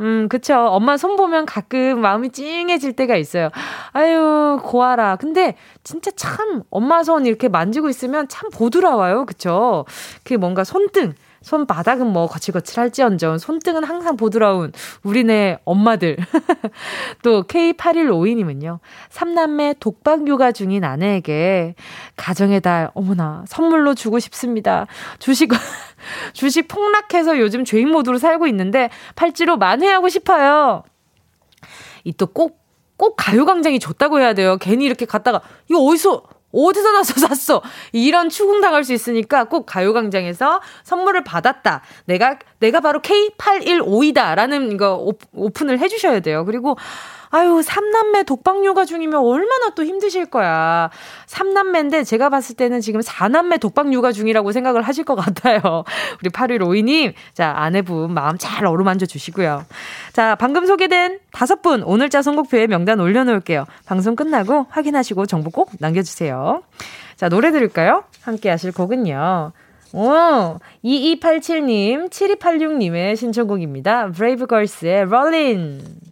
음, 그쵸. 엄마 손 보면 가끔 마음이 찡해질 때가 있어요. 아유, 고아라. 근데 진짜 참 엄마 손 이렇게 만지고 있으면 참 보드라워요. 그쵸. 그게 뭔가 손등. 손바닥은 뭐 거칠거칠할지언정 손등은 항상 보드라운 우리네 엄마들. 또 K8152님은요. 삼남매 독박 육아 중인 아내에게 가정의 달 어머나 선물로 주고 싶습니다. 주식 주식 폭락해서 요즘 죄인 모드로 살고 있는데 팔찌로 만회하고 싶어요. 이 또 꼭 꼭 가요광장이 줬다고 해야 돼요. 괜히 이렇게 갔다가 이거 어디서 어디서 나서 샀어? 이런 추궁당할 수 있으니까 꼭 가요광장에서 선물을 받았다. 내가, 내가 바로 K815이다. 라는 이거 오픈을 해주셔야 돼요. 그리고 아유, 삼남매 독박 육아 중이면 얼마나 또 힘드실 거야. 삼남매인데 제가 봤을 때는 지금 사남매 독박 육아 중이라고 생각을 하실 것 같아요. 우리 8152님, 자, 아내분 마음 잘 어루만져 주시고요. 자, 방금 소개된 다섯 분 오늘자 선곡표에 명단 올려놓을게요. 방송 끝나고 확인하시고 정보 꼭 남겨주세요. 자, 노래 들을까요? 함께 하실 곡은요. 오, 2287님, 7286님의 신청곡입니다. 브레이브걸스의 롤린.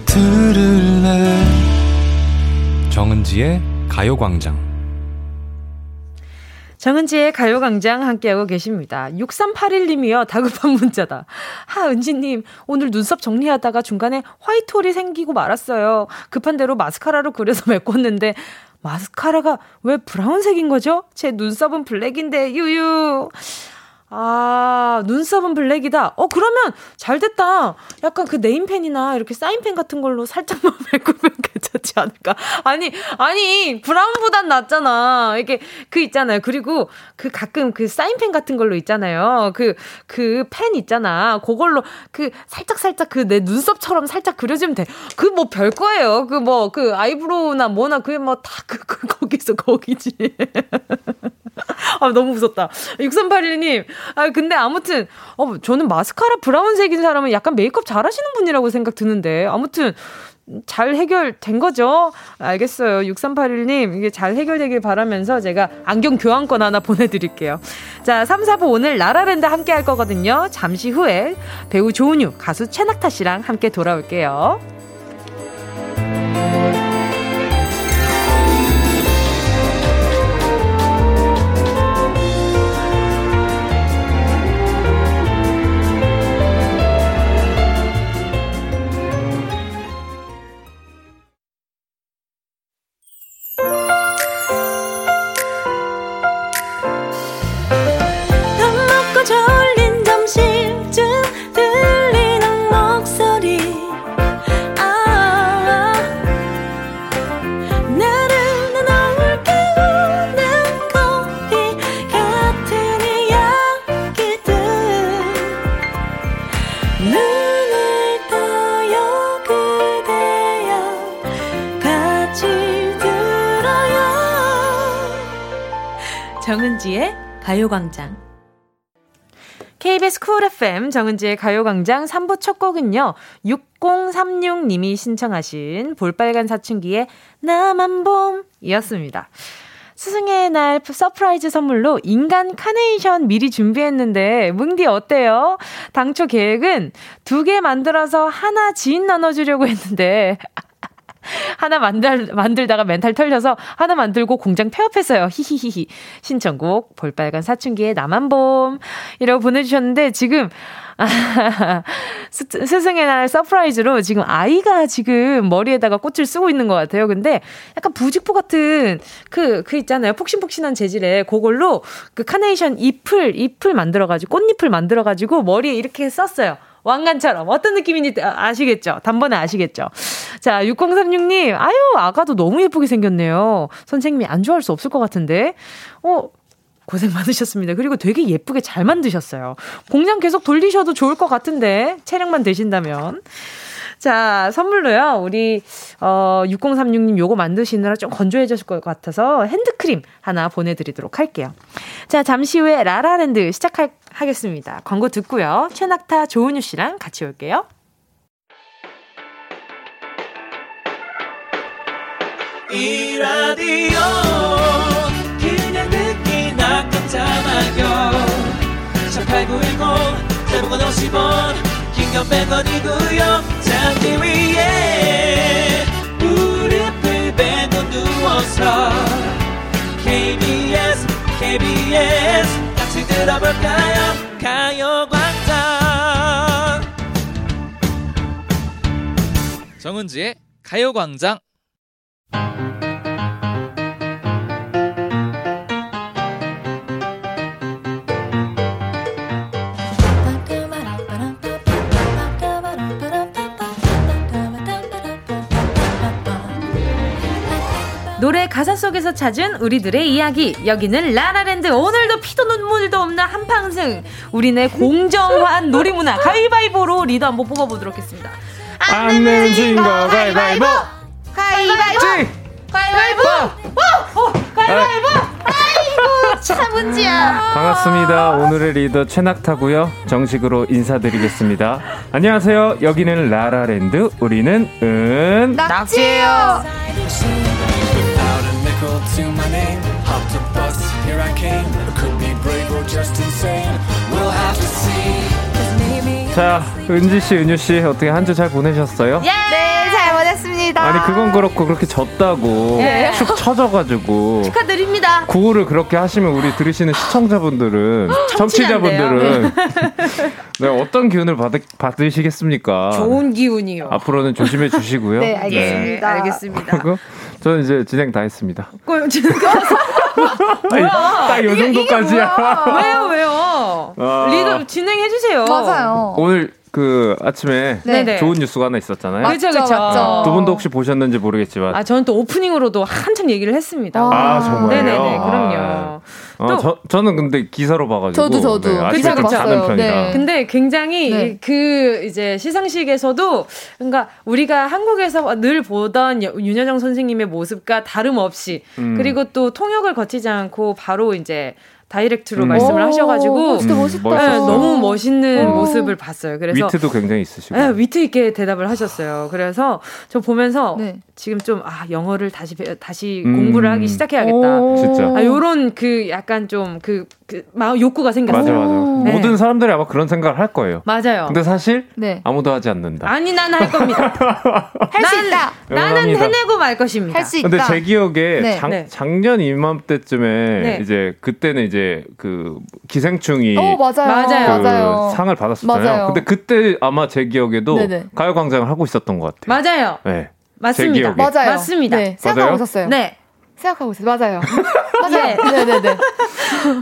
들을래 정은지의 가요광장 정은지의 가요광장 함께하고 계십니다. 6381님이요. 다급한 문자다. 하, 은지님, 오늘 눈썹 정리하다가 중간에 화이트홀이 생기고 말았어요. 급한 대로 마스카라로 그려서 메꿨는데, 마스카라가 왜 brown색인 거죠? 제 눈썹은 black인데, 유유. 아, 눈썹은 black이다. 어, 그러면 잘 됐다. 약간 그 네임펜이나 이렇게 사인펜 같은 걸로 살짝만 메꾸면 괜찮지 않을까? 아니, 아니, brown보단 낫잖아. 이게 그 있잖아요. 그리고 그 가끔 그 사인펜 같은 걸로 있잖아요. 그, 그 펜 있잖아. 그걸로 그 살짝살짝 그 내 눈썹처럼 살짝 그려주면 돼. 그 뭐 별 거예요. 그 뭐 그 eyebrow나 뭐나 그게 뭐 다 그, 그, 거기서 거기지. 아, 너무 무섭다. 6381님. 아, 근데 아무튼, 어, 저는 마스카라 brown색인 사람은 약간 메이크업 잘 하시는 분이라고 생각 드는데. 아무튼, 잘 해결된 거죠? 알겠어요. 6381님, 이게 잘 해결되길 바라면서 제가 안경 교환권 하나 보내드릴게요. 자, 3, 4부 오늘 라라랜드 함께 할 거거든요. 잠시 후에 배우 조은유, 가수 최낙타 씨랑 함께 돌아올게요. 가요광장. KBS Cool FM 정은지의 가요광장 3부 첫 곡은요. 6036님이 신청하신 볼빨간 사춘기의 나만 봄이었습니다. 스승의 날 surprise 선물로 인간 카네이션 미리 준비했는데 뭉디 어때요? 당초 계획은 두 개 만들어서 하나 지인 나눠주려고 했는데 하나 만들, 만들다가 멘탈 털려서 하나 만들고 공장 폐업했어요. 히히히히. 신청곡, 볼빨간 사춘기의 나만 봄. 이라고 보내주셨는데, 지금, 아, 스, 스승의 날 surprise로 지금 아이가 지금 머리에다가 꽃을 쓰고 있는 것 같아요. 근데 약간 부직포 같은 그, 그 있잖아요. 폭신폭신한 재질의 그걸로 그 카네이션 잎을, 잎을 만들어가지고, 꽃잎을 만들어가지고 머리에 이렇게 썼어요. 왕관처럼 어떤 느낌인지 아시겠죠? 단번에 아시겠죠? 자, 6036님, 아유, 아가도 너무 예쁘게 생겼네요. 선생님이 안 좋아할 수 없을 것 같은데. 어, 고생 많으셨습니다. 그리고 되게 예쁘게 잘 만드셨어요. 공장 계속 돌리셔도 좋을 것 같은데, 체력만 되신다면. 자, 선물로요, 우리, 어, 6036님 요거 만드시느라 좀 건조해졌을 것 같아서 핸드크림 하나 보내드리도록 할게요. 자, 잠시 후에 라라랜드 시작 하겠습니다. 광고 듣고요. 최낙타 조은유 씨랑 같이 올게요. 이 라디오 그냥 듣기나 깜짝마요 18910 대목원 50원 긴건 100원이고요 잠기 위에 무릎을 베고 누워서 KBS KBS 같이 들어볼까요? 가요광장. 정은지의 가요광장 노래 가사 속에서 찾은 우리들의 이야기. 여기는 라라랜드. 오늘도 피도 눈물도 없는 한팡승. 우리네 공정한 놀이문화 가위바위보로 리더 한번 뽑아보도록 하겠습니다. 안 내면 진거 가위바위보 가위바위보! 가위바위보! 어, 어, 가위바위보! 아이고, 참 문지야. 반갑습니다. 오늘의 리더 최낙타고요. 정식으로 인사드리겠습니다. 안녕하세요. 여기는 라라랜드. 우리는 은 낙지예요. Equal to my name. Hopped a bus, here I came. I could be brave or just insane. We'll have to see. 자, 은지 씨, 은유 씨 어떻게 한 주 잘 보내셨어요? 네, 잘 보냈습니다. 아니 그건 그렇고 그렇게 졌다고 예. 축 처져가지고 축하드립니다. 구호를 그렇게 하시면 우리 들으시는 시청자분들은 청취자분들은 네, 어떤 기운을 받, 받으시겠습니까? 좋은 기운이요. 앞으로는 조심해 주시고요. 네, 알겠습니다. 네, 알겠습니다. 그리고 저는 이제 진행 다 했습니다. 꼴 지금 딱요 정도까지야. 왜요, 왜요? 아. 리더 진행해 주세요. 맞아요. 오늘 그 아침에 네네. 좋은 뉴스가 하나 있었잖아요. 그쵸. 맞죠. 두 분도 혹시 보셨는지 모르겠지만 아, 저는 또 오프닝으로도 한참 얘기를 했습니다. 아, 정말요? 네네네, 아, 그럼요. 어, 또- 저, 저는 근데 기사로 봐가지고 저도, 저도. 네. 자는 편이라 네. 근데 굉장히 네. 그 이제 시상식에서도 그러니까 우리가 한국에서 늘 보던 여- 윤여정 선생님의 모습과 다름없이 음. 그리고 또 통역을 거치지 않고 바로 이제 다이렉트로 음. 말씀을 오, 하셔가지고 진짜 음, 멋있다. 네. 너무 멋있는 오. 모습을 봤어요. 그래서 위트도 굉장히 있으시고 네, 위트 있게 대답을 하셨어요. 그래서 저 보면서 네. 지금 좀 아 영어를 다시 배- 다시 음. 공부를 하기 시작해야겠다. 오. 진짜. 아 요런 그 약간 좀그그 마음 욕구가 생겼어요. 맞아 맞아 네. 모든 사람들이 아마 그런 생각을 할 거예요. 맞아요. 근데 사실 네. 아무도 하지 않는다. 아니 난할 겁니다. 할수 난- 있다. 나는 응원합니다. 해내고 말 것입니다. 할 수 있다. 근데 제 기억에 네. 작, 네. 작년 이맘때쯤에 네. 이제 그때는 이제 그 기생충이 어, 맞아요. 맞아요. 그 맞아요. 상을 받았었잖아요. 맞아요. 근데 그때 아마 제 기억에도 네네. 가요 광장을 하고 있었던 것 같아요. 맞아요. 네. 맞습니다. 기억에. 맞아요. 맞습니다. 네, 생각하고 맞아요? 있었어요. 네. 생각하고 있어요. 맞아요. 맞아요. 네, 네, 네.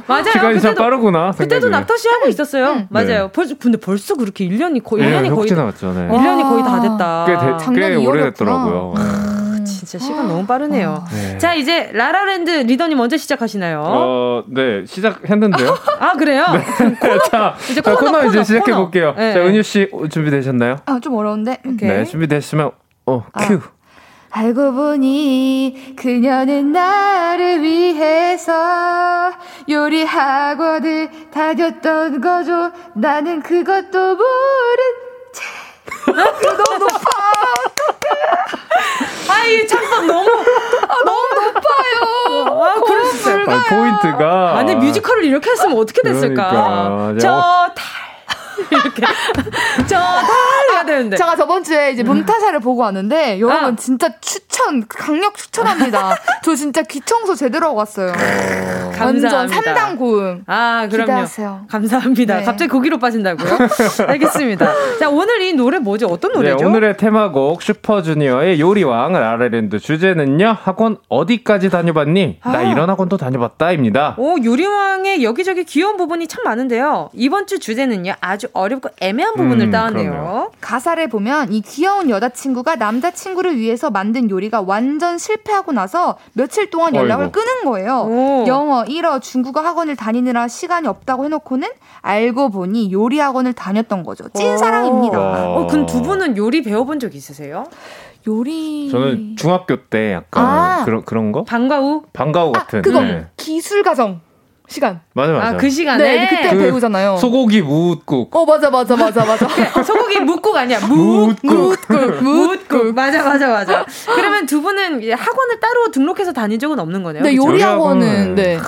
맞아요. 시간이 참 그때도, 빠르구나. 그때도 생각이. 낙타 씨 하고 있었어요. 음. 맞아요. 벌써 근데 벌써 그렇게 1년이 거의 네, 1년이 거의 혹시 다, 나왔죠. 네. 1년이 거의 다 됐다. 꽤, 대- 작년 꽤 2월이었구나. 오래됐더라고요. 음. 진짜 시간 너무 빠르네요. 네. 자, 이제 라라랜드 리더님 언제 시작하시나요? 어, 네 시작했는데요. 아, 그래요? 자, 이제 자, 코너, 코너, 이제 코너, 시작해 코너. 볼게요. 네. 자, 은유 씨 준비되셨나요? 아, 좀 어려운데. 음. 오케이. 네, 준비됐으면 어 큐. 알고 보니 그녀는 나를 위해서 요리 학원을 다녔던 거죠. 나는 그것도 모른 채. 너무 높아. 아, 이 창법 너무 너무 높아요. 아, 그럴 수 있어요. 아, 포인트가 아니 뮤지컬을 이렇게 했으면 어떻게 됐을까? 그러니까. 저 달. 이렇게 저달 해야 되는데. 제가 저번 주에 이제 문타사를 보고 왔는데 여러분 아. 진짜 추천 강력 추천합니다. 저 진짜 귀청소 제대로 하고 왔어요. 완전 감사합니다. 3단 고음. 아, 그럼요. 기대하세요. 감사합니다. 네. 갑자기 거기로 빠진다고요? 알겠습니다. 자, 오늘 이 노래 뭐죠? 어떤 네, 노래죠? 오늘의 테마곡 슈퍼주니어의 요리왕 라라랜드 주제는요. 학원 어디까지 다녀봤니? 나 아. 이런 학원도 다녀봤다입니다. 오, 요리왕의 여기저기 귀여운 부분이 참 많은데요. 이번 주 주제는요. 아주 어렵고 애매한 부분을 음, 따왔네요. 그럼요. 가사를 보면 이 귀여운 여자친구가 남자친구를 위해서 만든 요리가 완전 실패하고 나서 며칠 동안 연락을 어이구. 끊은 거예요. 오. 영어, 일어, 중국어 학원을 다니느라 시간이 없다고 해놓고는 알고 보니 요리 학원을 다녔던 거죠. 찐사랑입니다. 어. 어, 그럼 두 분은 요리 배워본 적 있으세요? 요리. 저는 중학교 때 약간 아. 그런 그런 거 방과 후? 방과후 아, 같은. 그거 네. 기술 가정 시간. 맞아 맞아. 아, 그 시간에? 네, 그때 그 배우잖아요. 소고기 무국. 어, 맞아, 맞아, 맞아, 맞아. 소고기 묵국 아니야. 묵. 무국. 묵국. 맞아, 맞아, 맞아. 그러면 두 분은 이제 학원을 따로 등록해서 다닌 적은 없는 거네요. 네? 요리 학원은, 네.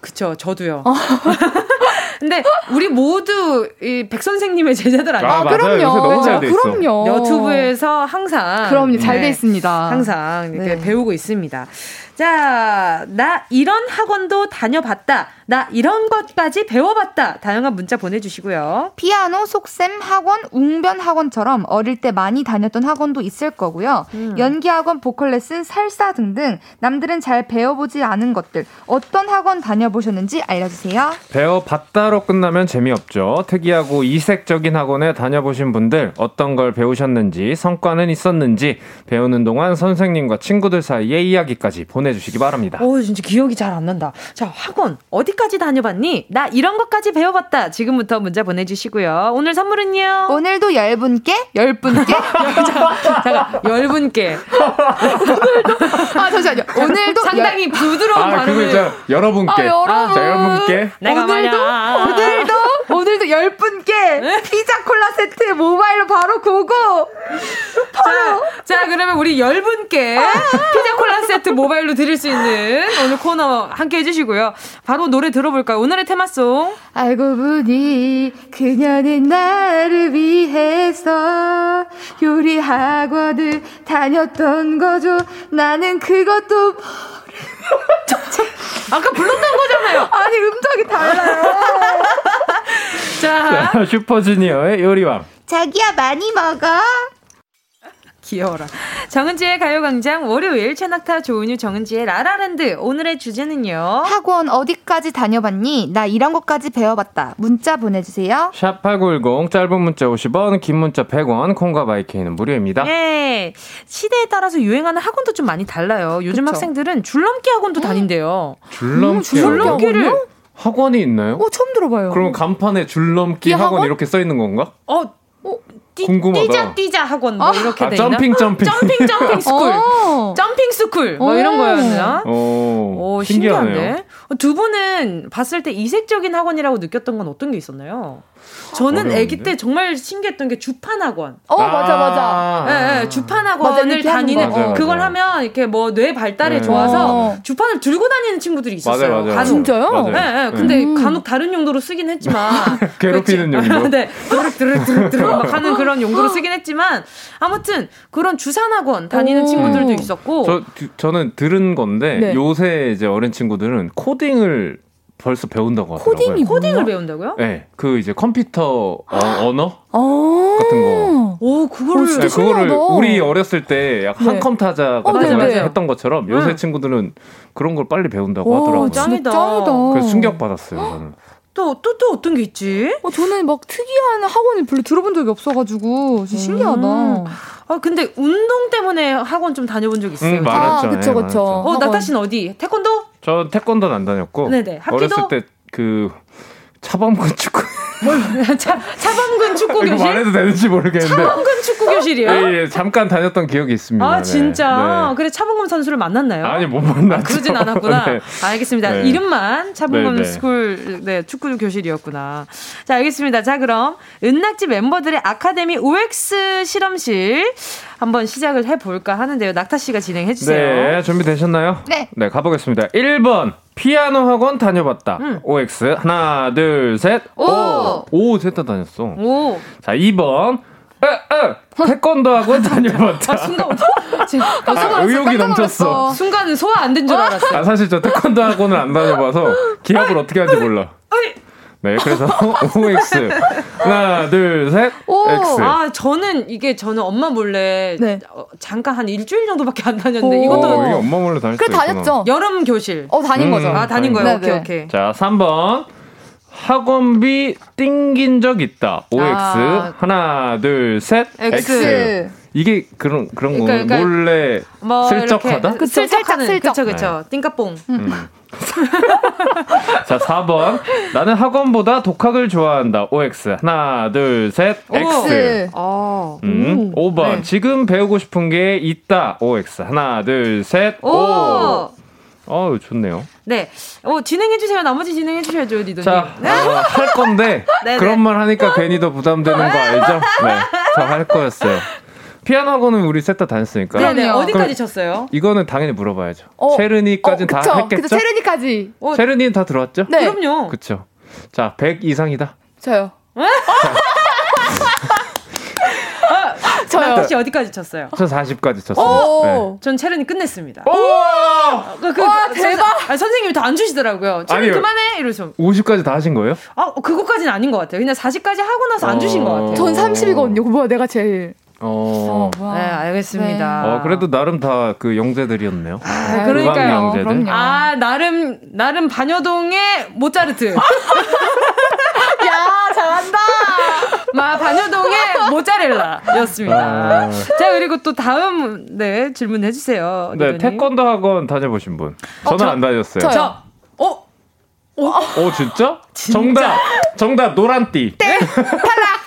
그쵸, 저도요. 근데 우리 모두 이백 선생님의 제자들 아니에요? 아. 요새 너무 잘돼 있어. 그럼요. 유튜브에서 항상 그럼요, 잘돼 네, 있습니다. 항상 이렇게 네. 배우고 있습니다. 자, 나 이런 학원도 다녀봤다. 나 이런 것까지 배워봤다. 다양한 문자 보내주시고요. 피아노, 속셈, 학원, 웅변 학원처럼 어릴 때 많이 다녔던 학원도 있을 거고요. 음. 연기 학원, 보컬 레슨, 살사 등등 남들은 잘 배워보지 않은 것들 어떤 학원 다녀보셨는지 알려주세요. 배워봤다로 끝나면 재미없죠. 특이하고 이색적인 학원에 다녀보신 분들 어떤 걸 배우셨는지 성과는 있었는지 배우는 동안 선생님과 친구들 사이의 이야기까지 보내 주시기 바랍니다. 오, 진짜 기억이 잘 안 난다. 자, 학원 어디까지 다녀봤니? 나 이런 것까지 배워봤다. 지금부터 문자 보내주시고요. 오늘 선물은요? 오늘도 열 분께, 열 분께. 잠깐, 열 분께. 아, 잠시만요. 오늘도 상당히 부드러운 아, 그거 발음을. 여러분께. 아, 여러분. 자, 여러분께. 내가 오늘도, 말이야. 오늘도, 오늘도 열 분께 피자 콜라 세트 모바일로 바로 고고. 바로. 자, 그러면 우리 열 분께 피자 콜라 세트 모바일로 드릴 수 있는 오늘 코너 함께 해주시고요. 바로 노래 들어볼까요? 오늘의 테마송. 알고 보니 그녀는 나를 위해서 요리 학원을 다녔던 거죠. 나는 그것도 아까 불렀던 거잖아요. 아니 음정이 달라요. 자, 자, 슈퍼주니어의 요리왕. 자기야 많이 먹어. 귀여워라. 정은지의 가요광장 월요일 최낙타 조은유 정은지의 라라랜드 오늘의 주제는요. 학원 어디까지 다녀봤니? 나 이런 것까지 배워봤다. 문자 보내주세요. 샵8910 짧은 문자 50원, 긴 문자 100원, 콩과 마이케이는 무료입니다. 네. 시대에 따라서 유행하는 학원도 좀 많이 달라요. 요즘 그쵸. 학생들은 줄넘기 학원도 다닌대요. 줄넘기 줄넘기를 학원? 학원이 있나요? 어 처음 들어봐요. 그럼 간판에 줄넘기 이 학원 학원? 이렇게 써 있는 건가? 어, 궁금하다. 뛰자 뛰자 학원 뭐 이렇게 아, 돼 있나? jumping jumping. jumping jumping school. 어. jumping school 뭐 이런 오. 거였나? 오, 오, 신기하네요. 신기한데? 두 분은 봤을 때 이색적인 학원이라고 느꼈던 건 어떤 게 있었나요? 저는? 아기 때 정말 신기했던 게 주판 학원. 어 맞아 맞아. 예, 예, 주판 학원을 다니는 거. 맞아요, 그걸 맞아요. 하면 이렇게 뭐 뇌 발달에 네. 좋아서 어. 주판을 들고 다니는 친구들이 있었어요. 맞아요. 진짜요? 예, 예. 네. 근데 음. 간혹 다른 용도로 쓰긴 했지만 괴롭히는. 용도. 네, 드륵 드륵 드륵 드륵 막 하는 그런 용도로 쓰긴 했지만 아무튼 그런 주산 학원 다니는 오. 친구들도 있었고 저 드- 저는 들은 건데 네. 요새 이제 어린 친구들은 코딩을 벌써 배운다고 하더라고요. 코딩이 코딩을? 배운다고요? 네, 그 이제 컴퓨터 어, 언어 어. 같은 거. 오, 그거를 진짜 네, 그거를. 우리 어렸을 때약 네. 한컴 타자 어, 같은 네, 걸 네. 했던 것처럼 요새 응. 친구들은 그런 걸 빨리 배운다고 와, 하더라고요. 짱. 짱이다. 짱이다. 그래서 충격 받았어요. 저는. 또, 또, 또 어떤 게 있지? 어, 저는 막 특이한 학원을 별로 들어본 적이 없어가지고 진짜 신기하다. 음. 아, 근데 운동 때문에 학원 좀 다녀본 적 있어요. 음. 많았죠. 아, 그쵸, 네, 그쵸. 많았죠. 어. 낙타 씨는 어디? 태권도? 저 태권도는 안 다녔고 네네. 합기도? 어렸을 때 그 차범근 축구 차, 차범근 축구 교실? 말해도 되는지 모르겠는데 차범근 축구 교실이요? 예, 예, 잠깐 다녔던 기억이 있습니다. 아, 네. 진짜? 네. 그래, 차범근 선수를 만났나요? 아니 못 만났죠. 그러진 않았구나. 네. 알겠습니다. 네. 이름만 차범근 네, 네. school 네, 축구 교실이었구나. 자, 알겠습니다. 자, 그럼 은낙지 멤버들의 아카데미 OX 실험실 한번 시작을 해 볼까 하는데요. 낙타 씨가 진행해 주세요. 네, 준비되셨나요? 네. 네, 가보겠습니다. 1번 피아노 학원 다녀봤다. 음. OX 하나, 둘, 셋. 오! 오, 셋다 다녔어. 오. 자, 2번 에, 에, 태권도 학원 다녀봤다. 아, 순간 지금 어, 아, 순간, 의욕이 넘쳤어. 순간 소화 안 된 줄 알았어. 아, 사실 저 태권도 학원을 안 다녀봐서 기합을 어떻게 하는지 몰라. 어이. 네, 그래서 OX 하나, 둘, 셋. 오. X. 아, 저는 이게 저는 엄마 몰래 네. 어, 잠깐 한 일주일 정도밖에 안 다녔는데 오. 이것도 어, 이게 엄마 몰래 그래 수 있구나. 다녔죠. 여름 교실. 어 다닌 음. 거죠. 아, 다닌 거예요. 네, 오케이, 네. 오케이. 자, 3번. 학원비 띵긴 적 있다. OX. 아. 하나, 둘, 셋. X. 이게 그런 그런 거 그러니까- 그러니까 몰래 뭐 슬쩍하다? 그쵸, 슬쩍하는 살짝, 그쵸 슬쩍. 그쵸 띵까뽕 음. 자, 4번. 나는 학원보다 독학을 좋아한다. OX. 하나, 둘, 셋. X. 어. 음. 5번. 네. 지금 배우고 싶은 게 있다. OX. 하나, 둘, 셋. 오. 오. 어우, 좋네요. 네. 어, 진행해주세요. 나머지 진행해주셔야죠, 리더님. 자, 네. 어, 할 건데. 그런 말 하니까 괜히 더 부담되는 거 알죠? 네, 저 할 거였어요. 피아노 학원은 우리 셋 다 다녔으니까. 네네. 어디까지 그럼- 쳤어요? 이거는 당연히 물어봐야죠. 어. 체르니까지는 다 그쵸. 했겠죠? 그쵸. 체르니까지. 어, 체르니는 다 들어왔죠? 네. 그럼요. 그쵸. 자, 100 이상이다. 저요. 저요. 저요. 혹시 어디까지 쳤어요? 저 40까지 쳤어요. 오. 네. 전 체르니 끝냈습니다. 오! 그, 그, 와, 그, 대박! 아, 선생님이 더 안 주시더라고요. 체르니 아니요. 그만해! 이러셔. 50까지 다 하신 거예요? 아, 그거까지는 아닌 것 같아요. 그냥 40까지 하고 나서 안 주신 것 같아요. 전 30이거든요. 뭐야 내가 제일. 어. 뭐야. 네, 알겠습니다. 어, 그래도 나름 다 그 영재들이었네요. 아, 그러니까요. 영재들. 그럼요. 아, 나름, 나름 반여동의 모차르트. 야 잘한다. 마 반여동의 모짜렐라였습니다. 아. 자 그리고 또 다음 네 질문 해 주세요. 네, 리더님. 태권도 학원 다녀보신 분. 저는 저- 안 다녔어요. 저요. 저 어? 오, 진짜? 정답! 정답, 노란띠.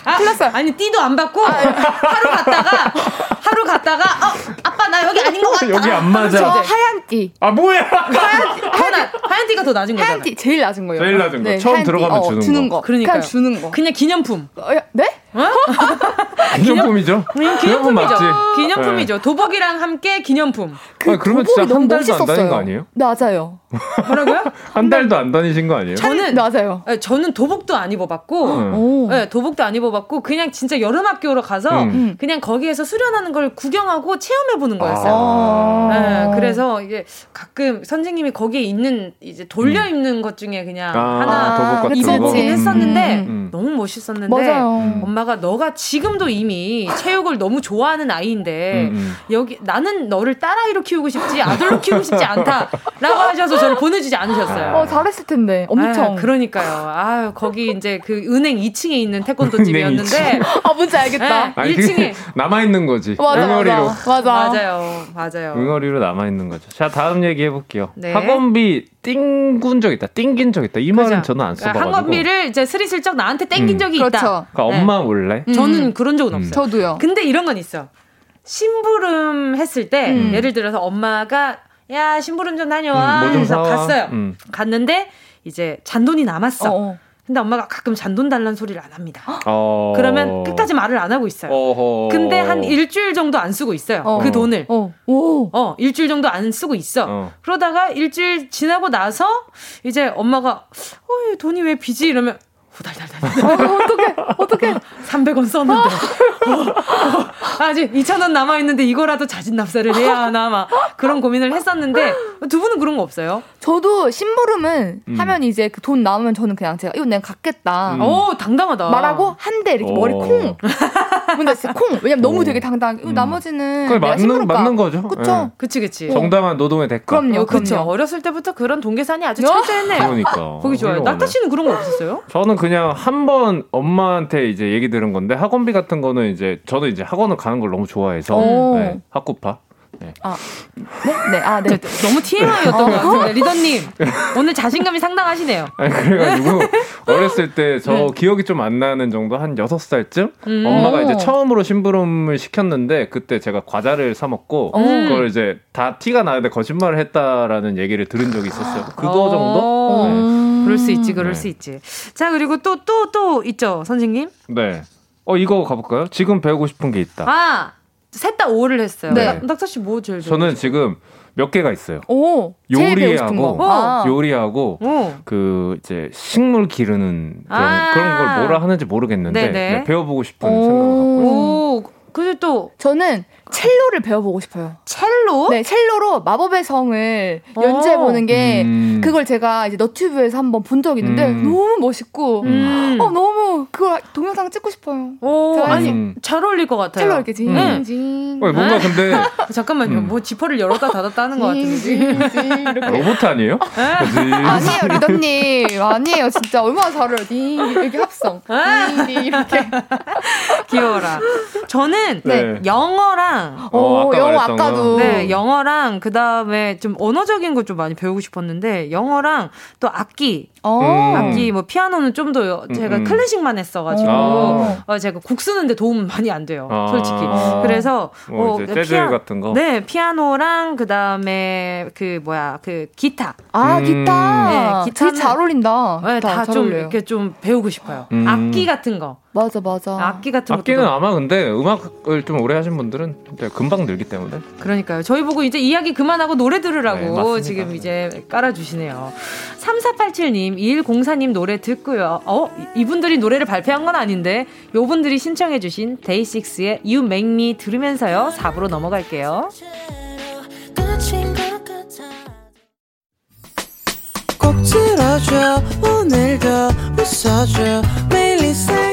아, 아니 띠도 안 받고 하루 갔다가 하루 갔다가 어 아빠 나아 여기 아닌 것 같아. 여기 안 맞아. 저 하얀 띠. 아 뭐야? 하얀 더 나, 하얀 띠가 더 낮은 거잖아. 하얀 띠 제일 낮은 거예요. 제일 낮은 거. 처음 하얀 띠. 들어가면 어, 주는 주는 거. 거. 그러니까요. 그냥 주는 거. 그냥 기념품. 어, 야, 네? 기념품이죠. 그냥 기념품 기념품이죠. 맞지? 기념품이죠. 도복이랑 함께 기념품. 아, 그러면 진짜 한 달도 안 다닌 거 아니에요? 맞아요. 뭐라고요? 한 달도 안 다니신 거 아니에요? 저는 맞아요. 네, 저는 도복도 안 입어봤고, 응. 네, 도복도 안 입어봤고 그냥 진짜 여름 학교로 가서 음. 그냥 거기에서 수련하는 걸 구경하고 체험해 보는 거였어요. 아. 네, 그래서 이게 가끔 선생님이 거기에 있는 이제 돌려 입는 것 중에 그냥 아, 하나 입어보긴 거. 했었는데 음, 음. 너무 멋있었는데 맞아요. 엄마가 너가 지금도 이미 체육을 너무 좋아하는 아이인데 음, 음. 여기 나는 너를 딸아이로 키우고 싶지 아들로 키우고 싶지 않다라고 하셔서 저를 보내주지 않으셨어요. 어, 잘했을 텐데. 엄청. 아, 그러니까요. 아 거기 이제 그 은행 2층에 있는 태권도 집이었는데 아, 뭔지 알겠다. 네, 아니, 1층에 남아 있는 거지. 맞아, 응어리로. 맞아. 맞아. 맞아요, 맞아요. 응어리로 남아 있는 거죠. 자 다음 얘기 해 볼게요. 네. 학원비 띵군 적 있다. 띵긴 적 있다. 이 말은 그죠? 저는 안 그러니까 써봐가지고. 학원비를 이제 스리슬쩍 나한테 땡긴 음. 적이 그렇죠. 있다. 그러니까 엄마 몰래. 음. 저는 그런 적은 음. 없어요. 저도요. 근데 이런 건 있어. 심부름 했을 때 음. 예를 들어서 엄마가 야 심부름 좀 다녀와 음, 뭐좀 해서 사와. 갔어요. 음. 갔는데 이제 잔돈이 남았어. 어, 어. 근데 엄마가 가끔 잔돈 달라는 소리를 안 합니다. 어. 그러면 끝까지 말을 안 하고 있어요. 어허. 근데 한 일주일 정도 안 쓰고 있어요. 어. 그 돈을. 어. 오. 어, 일주일 정도 안 쓰고 있어. 어. 그러다가 일주일 지나고 나서 이제 엄마가 어, 얘 돈이 왜 비지? 이러면 후달달달. 어, 어떡해. 어떡해. 300원 썼는데. 어, 어, 아직 2,000원 남아있는데 이거라도 자진 납세를 해야 하나, 막 그런 고민을 했었는데 두 분은 그런 거 없어요? 저도 심부름은 음. 하면 이제 그돈 나오면 저는 그냥 제가 이거 내가 갖겠다. 음. 오, 당당하다. 말하고 한 대 이렇게 어. 머리 콩. 진짜 콩. 왜냐면 너무 어. 되게. 이거 음. 나머지는 내가 맞는. 맞는 거죠. 그쵸? 그치, 그치. 예. 정당한 노동의 대가. 그럼요. 어, 그쵸. 그럼요. 어렸을 때부터 그런 돈 계산이 아주 어? 철저했네요. 그러니까. 보기 좋아요. 낙타 씨는 그런 거 없었어요? 저는 그냥 한 번 엄마한테 이제 얘기 들은 건데 학원비 같은 거는 이제 저는 이제 학원을 가는 걸 너무 좋아해서 오. 네, 학구파. 네? 네. 아, 네. 너무 TMI였던 것 같은데, 리더님. 오늘 자신감이 상당하시네요. 아니, 그래가지고 어렸을 때저 네. 기억이 좀 안 나는 정도 한 여섯 살쯤 음. 엄마가 이제 오. 처음으로 심부름을 시켰는데 그때 제가 과자를 사 먹고 음. 그걸 이제 다 티가 나는데 거짓말을 했다라는 얘기를 들은 적이 있었어요. 그거 정도? 어, 음. 그럴 수 있지, 그럴 네. 수 있지. 자, 그리고 또, 또, 또 있죠, 선생님? 네. 어 이거 가볼까요? 지금 배우고 싶은 게 있다. 아, 셋 다 오를 했어요. 네. 낙타 씨뭐 제일 저는 지금 몇 개가 있어요. 오. 제일 배우고 싶은 요리하고 거. 아. 요리하고 오. 그 이제 식물 기르는 그런, 아. 그런 걸 뭐라 하는지 모르겠는데 네네. 네, 배워보고 싶은 오. 생각을 갖고 있어요. 오, 근데 또 저는 첼로를 배워보고 싶어요. 첼로? 네, 첼로로 마법의 성을 어. 연주해 보는 게 음. 그걸 제가 이제 너튜브에서 한번 본 적이 있는데 음. 너무 멋있고 음. 어 너무 그걸 동영상 찍고 싶어요. 오, 아니 음. 잘 어울릴 것 같아요. 첼로 이렇게 네. 징징 어, 뭔가 근데 잠깐만요. 음. 뭐 지퍼를 열었다 닫았다 하는 것 같은데. 로봇 아니에요? 그지? 아니에요 리더님 아니에요 진짜 얼마나 잘해요 딩 이렇게 합성 딩, 딩 이렇게 귀여워라. 저는 네. 영어랑 어, 아까 영어 아까도 네, 영어랑 그다음에 좀 언어적인 거좀 많이 배우고 싶었는데 영어랑 또 악기 어. 음. 악기 뭐 피아노는 좀 더 제가 음. 클래식만 했어가지고 아. 어, 제가 곡 쓰는데 도움 많이 안 돼요 아. 솔직히 어. 그래서 뭐 이제 재즈 같은 거? 네 피아노랑 그다음에 그 뭐야 그 기타 아 음. 기타 네, 기타는- 잘 어울린다 네, 기타 다잘좀 어울려요. 이렇게 좀 배우고 싶어요 음. 악기 같은 거 맞아 맞아 악기 같은 악기는 것도 아마 근데 음악을 좀 오래 하신 분들은 금방 늘기 때문에 그러니까요. 저희 보고 이제 이야기 그만하고 노래 네, 들으라고 맞습니다. 지금 이제 깔아주시네요. 3487님, 2104님 노래 듣고요. 어? 이- 이분들이 노래를 발표한 건 아닌데, 요분들이 신청해주신 데이식스의 You Make Me 들으면서요. 4부로 넘어갈게요. 꼭 들어줘 오늘도 웃어줘 매일 일상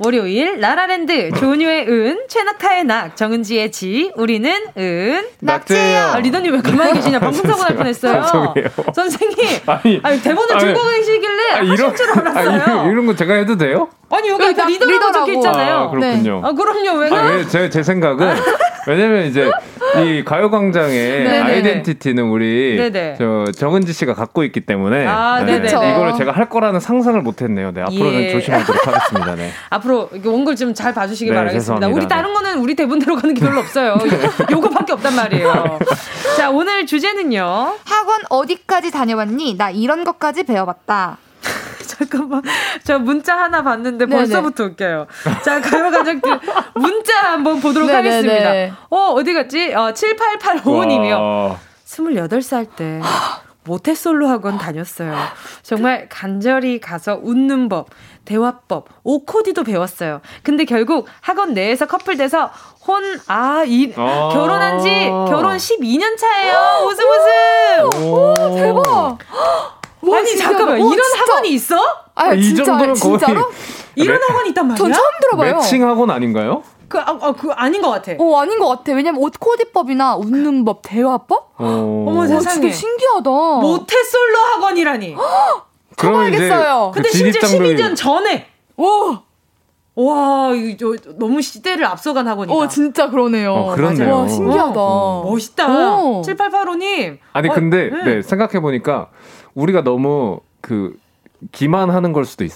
월요일 라라랜드 조뉴의 은, 최낙타의 낙, 정은지의 지, 우리는 은. 낙제예요. 아, 리더님 왜 가만히 계시냐? 방송 사고 날 뻔했어요. 선생님, 아니, 아니, 대본을 아니, 들고 계시길래 아, 하실 줄 알았어요. 아, 이런, 이런 거 제가 해도 돼요? 아니 여기 다 리더라고 적혀 있잖아요. 아, 그렇군요. 아 그럼요. 왜? 아, 왜, 제, 제 생각은, 왜냐면 이제, 이 가요광장의 네네네. 아이덴티티는 우리, 네네. 저, 정은지 씨가 갖고 있기 때문에, 아, 네. 이거를 제가 할 거라는 상상을 못 했네요. 네, 앞으로는 예. 조심하도록 하겠습니다. 네. 앞으로 이게 원글 좀 잘 봐주시길 네, 바라겠습니다. 죄송합니다. 우리 다른 거는 우리 대본대로 가는 게 별로 없어요. 요거밖에 없단 말이에요. 자 오늘 주제는요. 학원 어디까지 다녀왔니? 나 이런 것까지 배워봤다. 잠깐만. 저 문자 하나 봤는데 네네. 벌써부터 웃겨요. 자, 가요가족들 문자 한번 보도록 네네네. 하겠습니다. 어, 어디 갔지? 어, 7885님이요. 와. 28살 때 모태솔로 학원 다녔어요. 정말 간절히 가서 웃는 법, 대화법, 오코디도 배웠어요. 근데 결국 학원 내에서 커플 돼서 혼, 아, 이, 아. 결혼한 지, 결혼 12년 차예요. 웃음 웃음! 오, 대박! 와, 아니, 신기하다. 잠깐만. 와, 이런 진짜. 학원이 있어? 아, 이 진짜, 정도면 거의 진짜로? 이런 매- 학원이 있단 말이야? 전 처음 들어봐요. 매칭 학원 아닌가요? 그, 아, 아, 그 아닌 것 같아. 어, 아닌 것 같아. 왜냐면 옷 코디법이나 웃는 법, 대화법? 어. 어머, 와, 세상에. 진짜 신기하다. 모태솔로 학원이라니. 쳐봐야겠어요. 근데 그 심지어 진입장벽이- 12년 전에. 와, 와, 이거 저- 너무 시대를 앞서간 학원이다. 어, 진짜 그러네요. 어, 그렇네요. 와, 신기하다. 멋있다. 어. 7885님. 아니 어, 근데 네. 네, 생각해 보니까 우리가 너무 그 기만하는 걸 수도 있,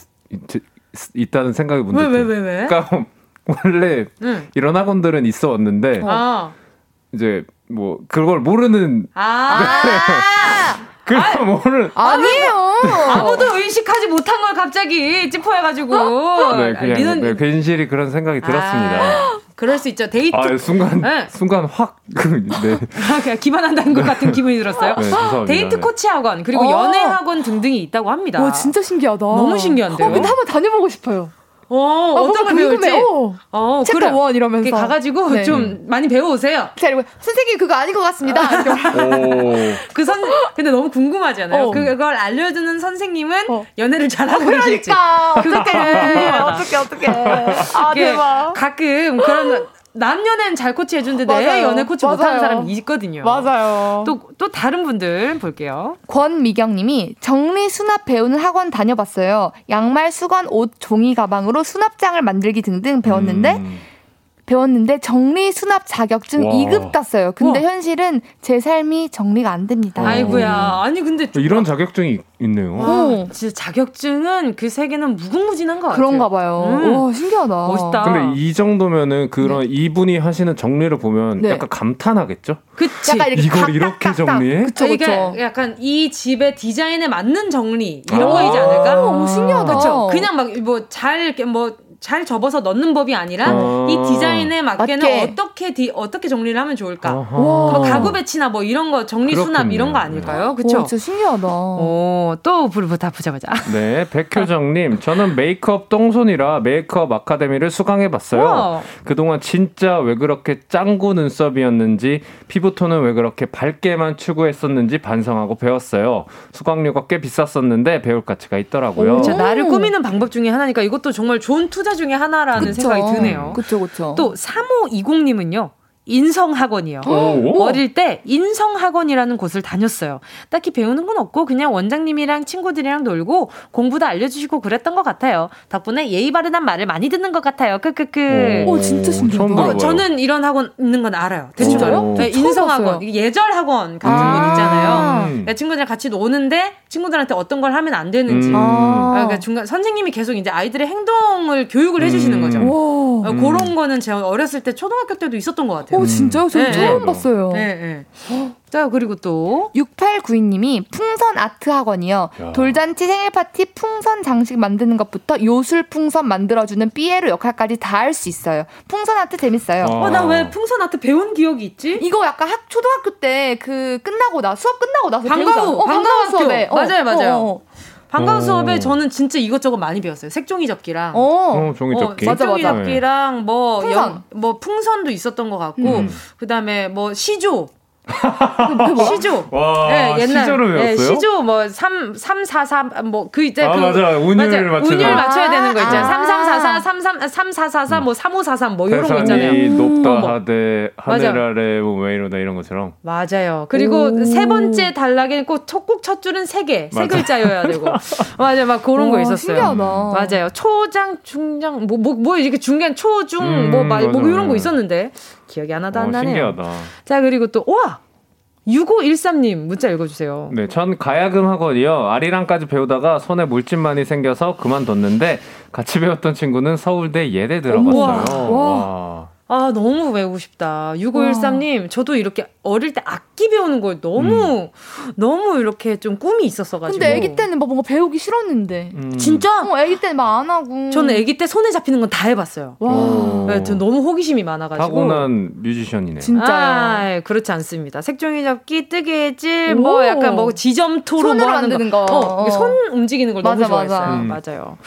있, 다는 생각이 문득 왜, 왜, 들어요. 왜, 왜? 그러니까 원래 응. 이런 학원들은 있어 왔는데 아. 이제 뭐 그걸 모르는 아. 그걸 모르는 아니에요. 아무도 의식하지 못한 걸 갑자기 짚어내가지고. 네 그냥 리더님- 네, 괜시리 그런 생각이 들었습니다. 아, 그럴 수 있죠. 데이트. 아, 순간 네. 순간 확 네. 아, 그냥 기만한다는 것 같은 기분이 들었어요. 네. 데이트 네. 코치 학원 그리고 어. 연애 학원 등등이 있다고 합니다. 와, 진짜 신기하다. 너무 신기한데요? 어, 근데 한번 다녀보고 싶어요. 어, 아, 어떤 걸 배울지. 궁금해. 어. 어, 챕터 그래. one 이러면서. 이렇게 가가지고 네. 좀 많이 배워오세요. 그리고 선생님 그거 아닌 것 같습니다. 오. 그 선, 근데 너무 궁금하잖아요. 어. 그걸 알려주는 선생님은 어. 연애를 잘하고 계실지. 그러니까 궁금하다. 어떻게 어떻게 아 대박 가끔 그런 남연애는 잘 코치해주는데 내. 연애 코치 맞아요. 못하는 사람이 있거든요. 맞아요. 또, 또 다른 분들 볼게요. 권미경 님이 정리 수납 배우는 학원 다녀봤어요. 양말, 수건, 옷, 종이 가방으로 수납장을 만들기 등등 배웠는데 음. 배웠는데 정리 수납 자격증 와. 2급 땄어요. 근데 와. 현실은 제 삶이 정리가 안 됩니다. 아이고야. 아니, 근데. 이런 자격증이 있네요. 와, 어. 진짜 자격증은 그 세계는 무궁무진한 것 같아요. 그런가 봐요. 음. 와, 신기하다. 멋있다. 근데 이 정도면은 그런 이분이 하시는 정리를 보면 네. 약간 감탄하겠죠? 그치. 약간 이렇게 이걸 각, 이렇게 각. 정리해? 그쵸, 이게 그쵸. 약간 이 집의 디자인에 맞는 정리 이런 아. 거이지 않을까? 오, 신기하다. 그렇죠. 그냥 막 뭐 잘 이렇게 뭐 잘 접어서 넣는 법이 아니라 아. 이 디자인에 맞게는 맞게. 어떻게 디, 어떻게 정리를 하면 좋을까? 그 가구 배치나 뭐 이런 거 정리 수납 그렇군요. 이런 거 아닐까요? 와, 그렇죠. 진짜 신기하다. 오, 또 불부터 보자 보자. 네, 백효정님, 저는 메이크업 똥손이라 메이크업 아카데미를 수강해봤어요. 와. 그동안 진짜 왜 그렇게 짱구 눈썹이었는지, 피부톤은 왜 그렇게 밝게만 추구했었는지 반성하고 배웠어요. 수강료가 꽤 비쌌었는데 배울 가치가 있더라고요. 그렇죠. 나를 꾸미는 방법 중에 하나니까 이것도 정말 좋은 투자 중에 하나라는 생각이 드네요. 그쵸, 그쵸. 또 3520님은요. 인성학원이요. 오. 어릴 때 인성학원이라는 곳을 다녔어요. 딱히 배우는 건 없고 그냥 원장님이랑 친구들이랑 놀고 공부도 알려주시고 그랬던 것 같아요. 덕분에 예의 바르단 말을 많이 듣는 것 같아요. 크크크. 오, 진짜 신기하다. 어. 저는 이런 학원 있는 건 알아요. 대충 진짜요? 네, 인성학원, 봤어요. 예절 학원 같은 아. 곳 있잖아요. 음. 내 친구들이랑 같이 노는데 친구들한테 어떤 걸 하면 안 되는지. 음. 아. 그러니까 중간 선생님이 계속 이제 아이들의 행동을 교육을 해주시는 음. 거죠. 와. 어, 그런 거는 제가 어렸을 때 초등학교 때도 있었던 것 같아요. 오, 진짜요? 저 네, 처음 네. 봤어요. 네, 네. 자 그리고 또 6892님이 풍선 아트 학원이요. 야. 돌잔치 생일 파티 풍선 장식 만드는 것부터 요술 풍선 만들어 주는 삐에로 역할까지 다 할 수 있어요. 풍선 아트 재밌어요. 어. 어, 나왜 풍선 아트 배운 기억이 있지? 이거 약간 학 초등학교 때 그 끝나고 나 수업 끝나고 나서 방과후. 어, 방과후 수업에 학교. 맞아요, 맞아요. 어, 방과후 어. 수업에 저는 진짜 이것저것 많이 배웠어요. 색종이 접기랑. 어. 어. 어, 종이 어, 접기. 맞아, 색종이. 접기랑 뭐, 풍선. 영- 뭐 풍선도 있었던 것 같고, 음. 그 다음에 뭐 시조. 그게 시조. 와, 네, 옛날. 시조를 네, 배웠어요? 시조 뭐 3, 3, 4, 3, 뭐그 이제 아, 그. 맞아. 운율 맞추는. 운율 맞춰야 되는 거 있잖아요. 아. 3, 3, 4, 3433 3444 뭐 3543 뭐 이런 거 있잖아요. 높다 어, 뭐. 하되 맞아. 하늘 아래 뭐왜 이러다 이런 것처럼 맞아요. 그리고 세 번째 단락에 꼭첫 줄은 세 개, 세 맞아. 글자여야 되고. 맞아요. 막 그런 거 와, 있었어요. 신기하다. 맞아요. 초장, 중장, 뭐, 뭐, 뭐, 이렇게 중간, 초중, 음, 뭐, 말, 뭐. 이런 거 있었는데. 기억이 하나도 안 어, 나네요. 신기하다. 자, 그리고 또, 와! 6513님, 문자 읽어주세요. 네, 전 가야금 학원이요. 아리랑까지 배우다가 손에 물집 많이 생겨서 그만뒀는데 같이 배웠던 친구는 서울대 예대 들어갔어요. 우와. 와. 아, 너무 배우고 싶다. 6513님, 저도 이렇게 어릴 때 악기 배우는 걸 너무, 너무 이렇게 좀 꿈이 있었어가지고. 근데 아기 때는 막 뭔가 배우기 싫었는데. 음. 진짜? 어, 아기 때는 막 안 하고. 저는 아기 때 손에 잡히는 건 다 해봤어요. 오. 네, 저 너무 호기심이 많아가지고. 타고난 뮤지션이네. 진짜요. 아, 그렇지 않습니다. 색종이 잡기, 뜨개질, 뭐 오. 약간 뭐 지점토로 손으로 뭐 하는 만드는 거. 어, 이게 손 움직이는 걸 맞아, 너무 좋아했어요. 맞아. 음. 맞아요.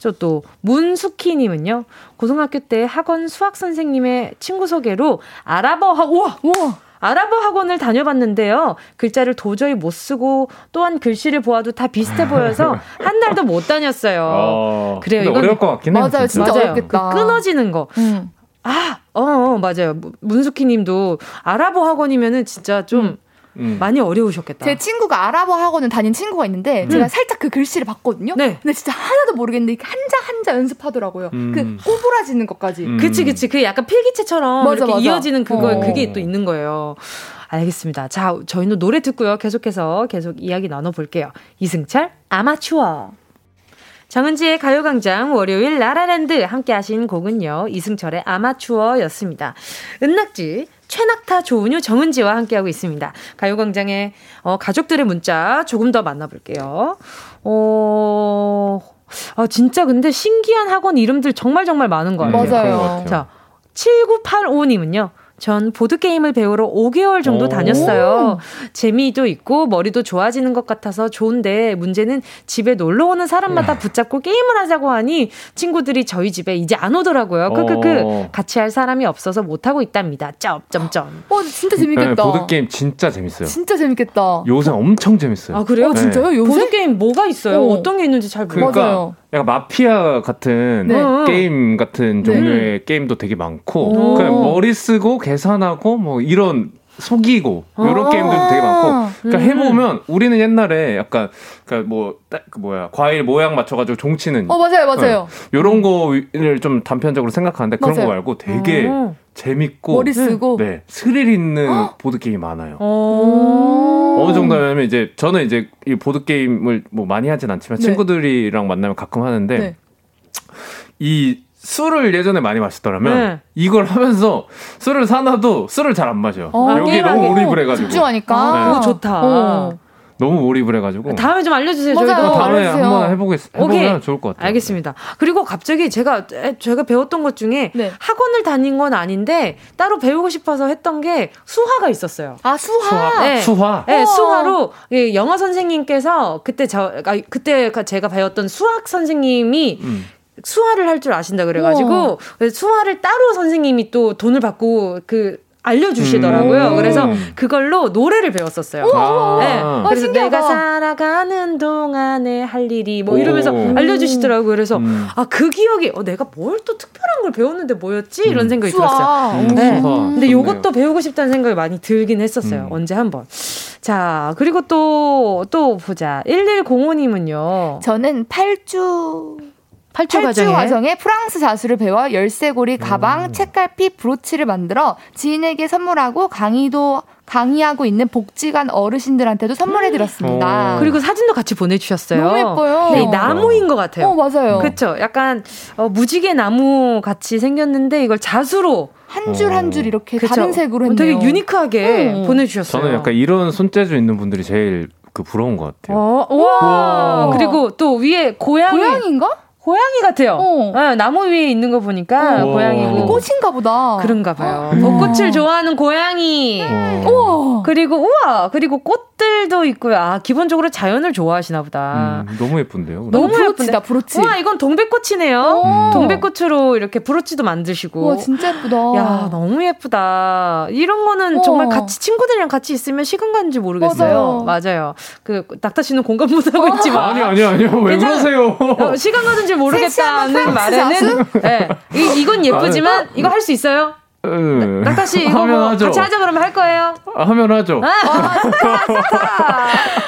저 또 문숙희님은요. 고등학교 때 학원 수학 선생님의 친구 소개로 아랍어 학 우와 우와. 아랍어 학원을 다녀봤는데요. 글자를 도저히 못 쓰고 또한 글씨를 보아도 다 비슷해 보여서 한 달도 못 다녔어요. 어, 그래요, 이건- 어려울 것 같긴 해요. 맞아요, 진짜 맞아요. 어렵겠다. 그 끊어지는 거. 음. 아, 어, 어 맞아요. 무- 문숙희 님도 아랍어 학원이면은 진짜 좀 음. 많이 어려우셨겠다. 제 친구가 아랍어 학원을 다닌 친구가 있는데 제가 살짝 그 글씨를 봤거든요. 네. 근데 진짜 하나도 모르겠는데 한자 한자 연습하더라고요. 음. 그 꼬부라지는 것까지. 음. 그치, 그치. 그 약간 필기체처럼 맞아, 이렇게 맞아. 이어지는 그거, 어. 그게 또 있는 거예요. 알겠습니다. 자, 저희는 노래 듣고요. 계속해서 계속 이야기 나눠볼게요. 이승철, 아마추어. 정은지의 가요광장 월요일 라라랜드 함께 하신 곡은요. 이승철의 아마추어였습니다. 은낙지, 최낙타, 조은유, 정은지와 함께하고 있습니다. 가요광장의 어, 가족들의 문자 조금 더 만나볼게요. 어, 아, 진짜 근데 신기한 학원 이름들 정말 정말 많은 거 같아요. 음, 그런 것 맞아요. 자, 7985님은요. 전 보드게임을 배우러 5개월 정도 오. 다녔어요. 재미도 있고 머리도 좋아지는 것 같아서 좋은데 문제는 집에 놀러 오는 사람마다 붙잡고 게임을 하자고 하니 친구들이 저희 집에 이제 안 오더라고요. 크크크. 어. 같이 할 사람이 없어서 못 하고 있답니다. 점점점. 어, 진짜 네, 재밌겠다. 보드 게임 진짜 재밌어요. 진짜 재밌겠다. 요새 엄청 재밌어요. 아, 그래요? 어, 진짜요? 요새? 보드 게임 뭐가 있어요? 어. 어. 떤게 있는지 잘 몰라요. 그러니까. 약간 마피아 같은 네. 게임 같은 네. 종류의 게임도 되게 많고 오. 그냥 머리 쓰고 계산하고 뭐 이런 속이고 이런 아. 게임들도 되게 많고 그러니까 음. 해보면 우리는 옛날에 약간 그러니까 뭐 따- 그 뭐야 과일 모양 맞춰가지고 종치는 어, 맞아요, 맞아요. 이런 거를 좀 단편적으로 생각하는데 그런 맞아요. 거 말고 되게 어. 재밌고 머리 쓰고. 네 스릴 있는 보드 게임이 많아요. 어. 어느 정도냐면 이제 저는 이제 이 보드 게임을 뭐 많이 하진 않지만 네. 친구들이랑 만나면 가끔 하는데 네. 이 술을 예전에 많이 마셨더라면 네. 이걸 하면서 술을 사놔도 술을 잘 안 마셔. 어, 여기 너무 몰입을 해가지고 집중하니까. 아, 그거 좋다. 어. 너무 몰입을 해가지고 다음에 좀 알려주세요. 맞아요. 저희도. 어, 다음에 알려주세요. 한번 해보겠 해보면 오케이. 좋을 것 같아요. 알겠습니다. 그리고 갑자기 제가 에, 제가 배웠던 것 중에 네. 학원을 다닌 건 아닌데 따로 배우고 싶어서 했던 게 수화가 있었어요. 아, 수화. 수화. 네. 수화. 네, 우와. 수화로 예, 영어 선생님께서 그때 저 아, 그때 제가 배웠던 수학 선생님이 음. 수화를 할 줄 아신다 그래가지고 수화를 따로 선생님이 또 돈을 받고 그 알려주시더라고요. 음. 그래서 그걸로 노래를 배웠었어요. 아. 네. 와, 그래서 신기하다. 내가 살아가는 동안에 할 일이 뭐 이러면서 오. 알려주시더라고요. 그래서 음. 아그 기억이 어 내가 뭘 또 특별한 걸 배웠는데 뭐였지 이런 음. 생각이 수화. 들었어요. 음, 네. 근데 좋네요. 요것도 배우고 싶다는 생각이 많이 들긴 했었어요. 음. 언제 한번. 자, 그리고 또, 또 보자. 1105님은요. 저는 8주 8주 8주 과정에. 과정에 프랑스 자수를 배워 열쇠고리 가방, 책갈피, 브로치를 만들어 지인에게 선물하고 강의도 강의하고 있는 복지관 어르신들한테도 선물해 드렸습니다. 어. 그리고 사진도 같이 보내주셨어요. 너무 예뻐요. 네, 나무인 것 같아요. 어, 맞아요. 그쵸. 약간, 어, 무지개 나무 같이 생겼는데 이걸 자수로. 한줄 한 줄 이렇게 그쵸. 다른 색으로 했네요. 되게 유니크하게 음. 보내주셨어요. 저는 약간 이런 손재주 있는 분들이 제일 그 부러운 것 같아요. 어, 와. 우와. 그리고 또 위에 고양이. 고양인가? 고양이 같아요. 어. 네, 나무 위에 있는 거 보니까 어. 고양이고. 꽃인가 보다. 그런가 봐요. 벚꽃을 좋아하는 고양이. 어. 우와. 그리고 우와 그리고 꽃들도 있고요. 아 기본적으로 자연을 좋아하시나 보다. 음, 너무 예쁜데요. 너무 브로치다, 예쁜데. 브로치. 우와 이건 동백꽃이네요. 음. 동백꽃으로 이렇게 브로치도 만드시고. 우와, 진짜 예쁘다. 야 너무 예쁘다. 이런 거는 어. 정말 같이 친구들이랑 같이 있으면 시간 가는지 모르겠어요. 맞아요. 그 낙타 씨는 공감 못 하고 있지만. 아니 아니 아니요 왜. 그러세요? 어, 시간 가는지 줄 모르겠다는 말에는 네, 이, 이건 예쁘지만 이거 할 수 있어요? 음. 낙타 씨 이거 하면 뭐 하죠. 같이 하자 그러면 할 거예요? 아, 하면 하죠.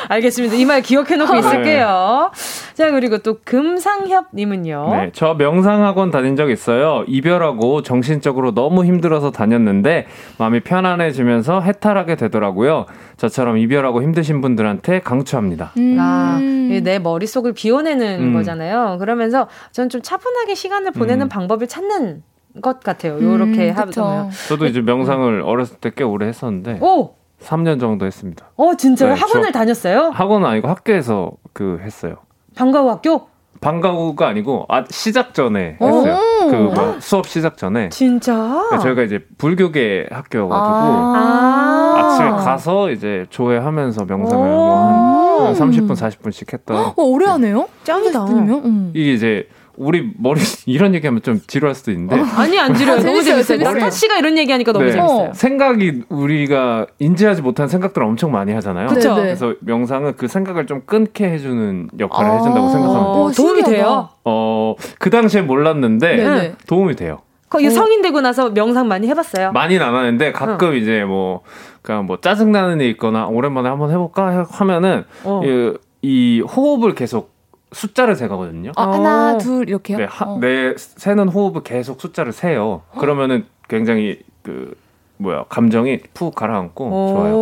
알겠습니다. 이 말 기억해 놓고 네. 있을게요. 자, 그리고 또 금상협님은요. 네, 저 명상학원 다닌 적 있어요. 이별하고 정신적으로 너무 힘들어서 다녔는데 마음이 편안해지면서 해탈하게 되더라고요. 저처럼 이별하고 힘드신 분들한테 강추합니다. 아, 이내 머릿속을 비워내는 음. 거잖아요. 그러면서 저는 좀 차분하게 시간을 보내는 음. 방법을 찾는 것 같아요. 요렇게 음. 하면. 저도 이제 명상을 어렸을 때 꽤 오래 했었는데 오! 3년 정도 했습니다. 어, 진짜요? 네, 학원을 저- 다녔어요? 학원은 아니고 학교에서 그 했어요. 방과후 학교? 방과후가 아니고 아, 시작 전에 오. 했어요. 그 뭐 수업 시작 전에 진짜? 네, 저희가 이제 불교계 학교여가지고 아. 아침에 가서 이제 조회하면서 명상을 한 30분 40분씩 했던 어, 오래 하네요? 짱이다. 음. 이게 이제 우리 머리 이런 얘기하면 좀 지루할 수도 있는데 아니, 안 지려요. 아, 너무 재밌어요. 스타 씨가 이런 얘기하니까 너무 네. 재밌어요. 생각이 우리가 인지하지 못한 생각들을 엄청 많이 하잖아요. 그쵸. 네, 네. 그래서 명상은 그 생각을 좀 끊게 해주는 역할을 아. 해준다고 생각합니다. 어, 도움이 신기하다. 돼요? 어, 그 당시에 몰랐는데 네네. 도움이 돼요. 거의 성인 되고 나서 명상 많이 해봤어요? 많이는 안 하는데 가끔 이제 뭐, 그냥 뭐 짜증나는 일 있거나 오랜만에 한번 해볼까 하면은 어. 이, 이 호흡을 계속 숫자를 세거든요. 아, 어. 하나, 둘, 이렇게요? 네, 하- 어. 내 세는 호흡을 계속 숫자를 세요. 그러면은 굉장히 그 뭐야 감정이 푹 가라앉고 좋아요.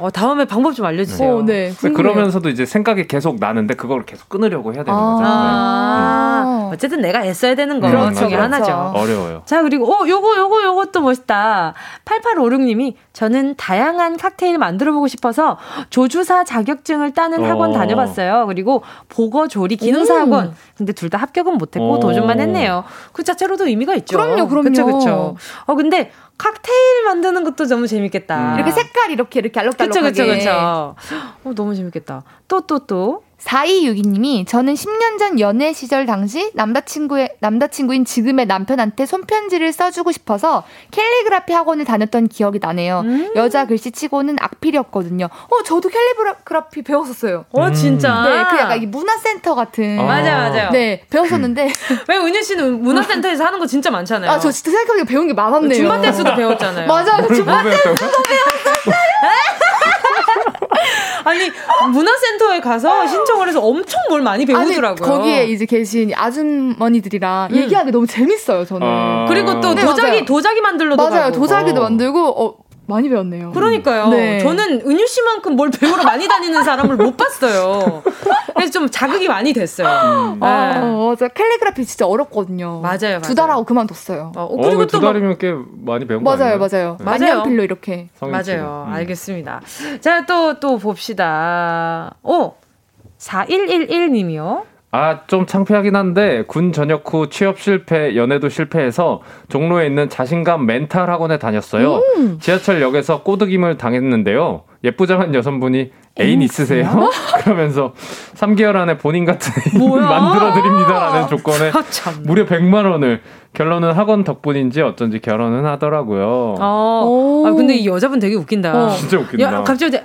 오, 어, 다음에 방법 좀 알려주세요. 어, 네. 근데 궁금해요. 그러면서 이제 생각이 계속 나는데 그걸 계속 끊으려고 해야 되는 아. 거죠. 아, 음. 어쨌든 내가 애써야 되는 거 그렇죠, 중에 그렇죠. 하나죠. 네. 어려워요. 자, 그리고, 어, 요거, 요거, 요것도 멋있다. 8856님이 저는 다양한 칵테일 만들어보고 싶어서 조주사 자격증을 따는 어. 학원 다녀봤어요. 그리고 보거 조리 기능사 음. 학원. 근데 둘 다 합격은 못했고 어. 도전만 했네요. 그 자체로도 의미가 있죠. 그럼요, 그럼요. 그쵸, 그쵸. 어, 근데 칵테일 만드는 것도 너무 재밌겠다. 음. 이렇게 색깔 이렇게 이렇게 그쵸, 알록달록하게. 그쵸, 그쵸. 어, 너무 재밌겠다. 또, 또, 또. 4262님이 저는 10년 전 연애 시절 당시 남자친구의 남자친구인 지금의 남편한테 손편지를 써주고 싶어서 캘리그라피 학원을 다녔던 기억이 나네요. 음. 여자 글씨치고는 악필이었거든요. 어, 저도 캘리그라피 배웠었어요. 어, 진짜. 네, 그 약간 이 문화센터 같은. 아. 맞아요, 맞아요. 네, 배웠었는데. 왜 은유 씨는 문화센터에서 하는 거 진짜 많잖아요. 아, 저 진짜 생각해보니까 배운 게 많았네요. 줌바 댄스도 배웠잖아요. 맞아요. 줌바 뭐 배웠다고? 아니 문화센터에 가서 신청을 해서 엄청 뭘 많이 배우더라고요. 아니, 거기에 이제 계신 아주머니들이랑 얘기하기 너무 재밌어요, 저는. 아. 그리고 또 네, 도자기 맞아요. 도자기 만들러도 맞아요. 가고. 도자기도 어. 만들고, 어, 많이 배웠네요. 그러니까요. 네. 저는 은유 씨만큼 뭘 배우러 많이 다니는 사람을 못 봤어요. 그래서 좀 자극이 많이 됐어요. 아, 네. 맞아. 캘리그라피 진짜 어렵거든요. 맞아요, 두 맞아요. 달 하고 그만뒀어요. 어, 어, 그리고 두또 막- 달이면 꽤 많이 배운 거 맞아요, 아니에요? 맞아요. 네. 맞아요. 만년필로 이렇게. 성인치고. 맞아요. 음. 알겠습니다. 자, 또, 또 봅시다. 오! 4111님이요. 아, 좀 창피하긴 한데 군 전역 후 취업 실패, 연애도 실패해서 종로에 있는 자신감 멘탈 학원에 다녔어요. 음. 지하철역에서 꼬드김을 당했는데요. 예쁘장한 여성분이 애인 있으세요? 그러면서 3개월 안에 본인 같은 애인 뭐야? 만들어 드립니다라는 조건에 아, 참. 무려 100만 원을 결론은 학원 덕분인지 어쩐지 결혼은 하더라고요. 어. 오. 아, 근데 이 여자분 되게 웃긴다. 어. 진짜 웃긴다. 야, 갑자기 아,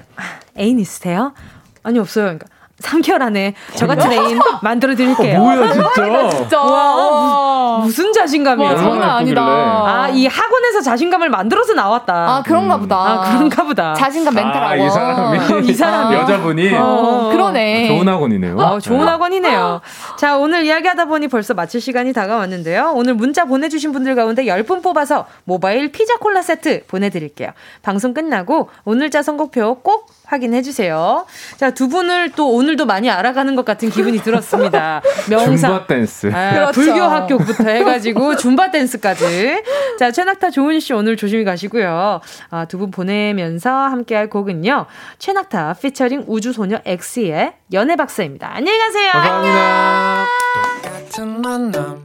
애인 있으세요? 아니 없어요. 그러니까 3개월 안에 저 같은 애인 만들어 드릴게요. 뭐야 진짜? 진짜. 와, 무슨 자신감이에요? 와, 장난 아니다. 예쁘길래. 아, 이 학원에서 자신감을 만들어서 나왔다. 아, 그런가 보다. 아, 그런가 보다. 자신감 멘탈 아. 이 사람이 이 사람이. 여자분이 어, 그러네. 좋은 학원이네요. 어, 좋은 네. 학원이네요. 자, 오늘 이야기하다 보니 벌써 마칠 시간이 다가왔는데요. 오늘 문자 보내주신 분들 가운데 10분 뽑아서 모바일 피자 콜라 세트 보내드릴게요. 방송 끝나고 오늘자 선곡표 꼭 확인해 주세요. 자, 두 분을 또 오늘도 많이 알아가는 것 같은 기분이 들었습니다. 명상. 줌바 댄스. 아, 그렇죠. 불교 학교부터 해가지고 줌바 댄스까지. 자, 최낙타 조은 씨 오늘 조심히 가시고요. 아, 두 분 보내면서 함께 할 곡은요. 최낙타 피처링 우주소녀 엑시의 연애 박사입니다. 안녕히 가세요. 감사합니다. 같은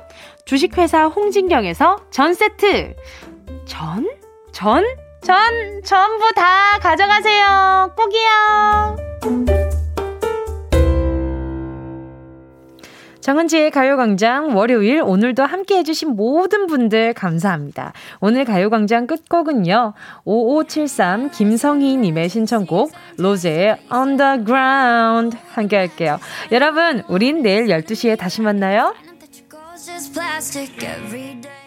주식회사 홍진경에서 전 세트. 전? 전? 전 전부 다 가져가세요. 꼭이요. 정은지의 가요광장 월요일 오늘도 함께 해주신 모든 분들 감사합니다. 오늘 가요광장 끝곡은요. 5573 김성희님의 신청곡 로제의 Underground 함께 할게요. 여러분 우린 내일 12시에 다시 만나요. Just plastic every day.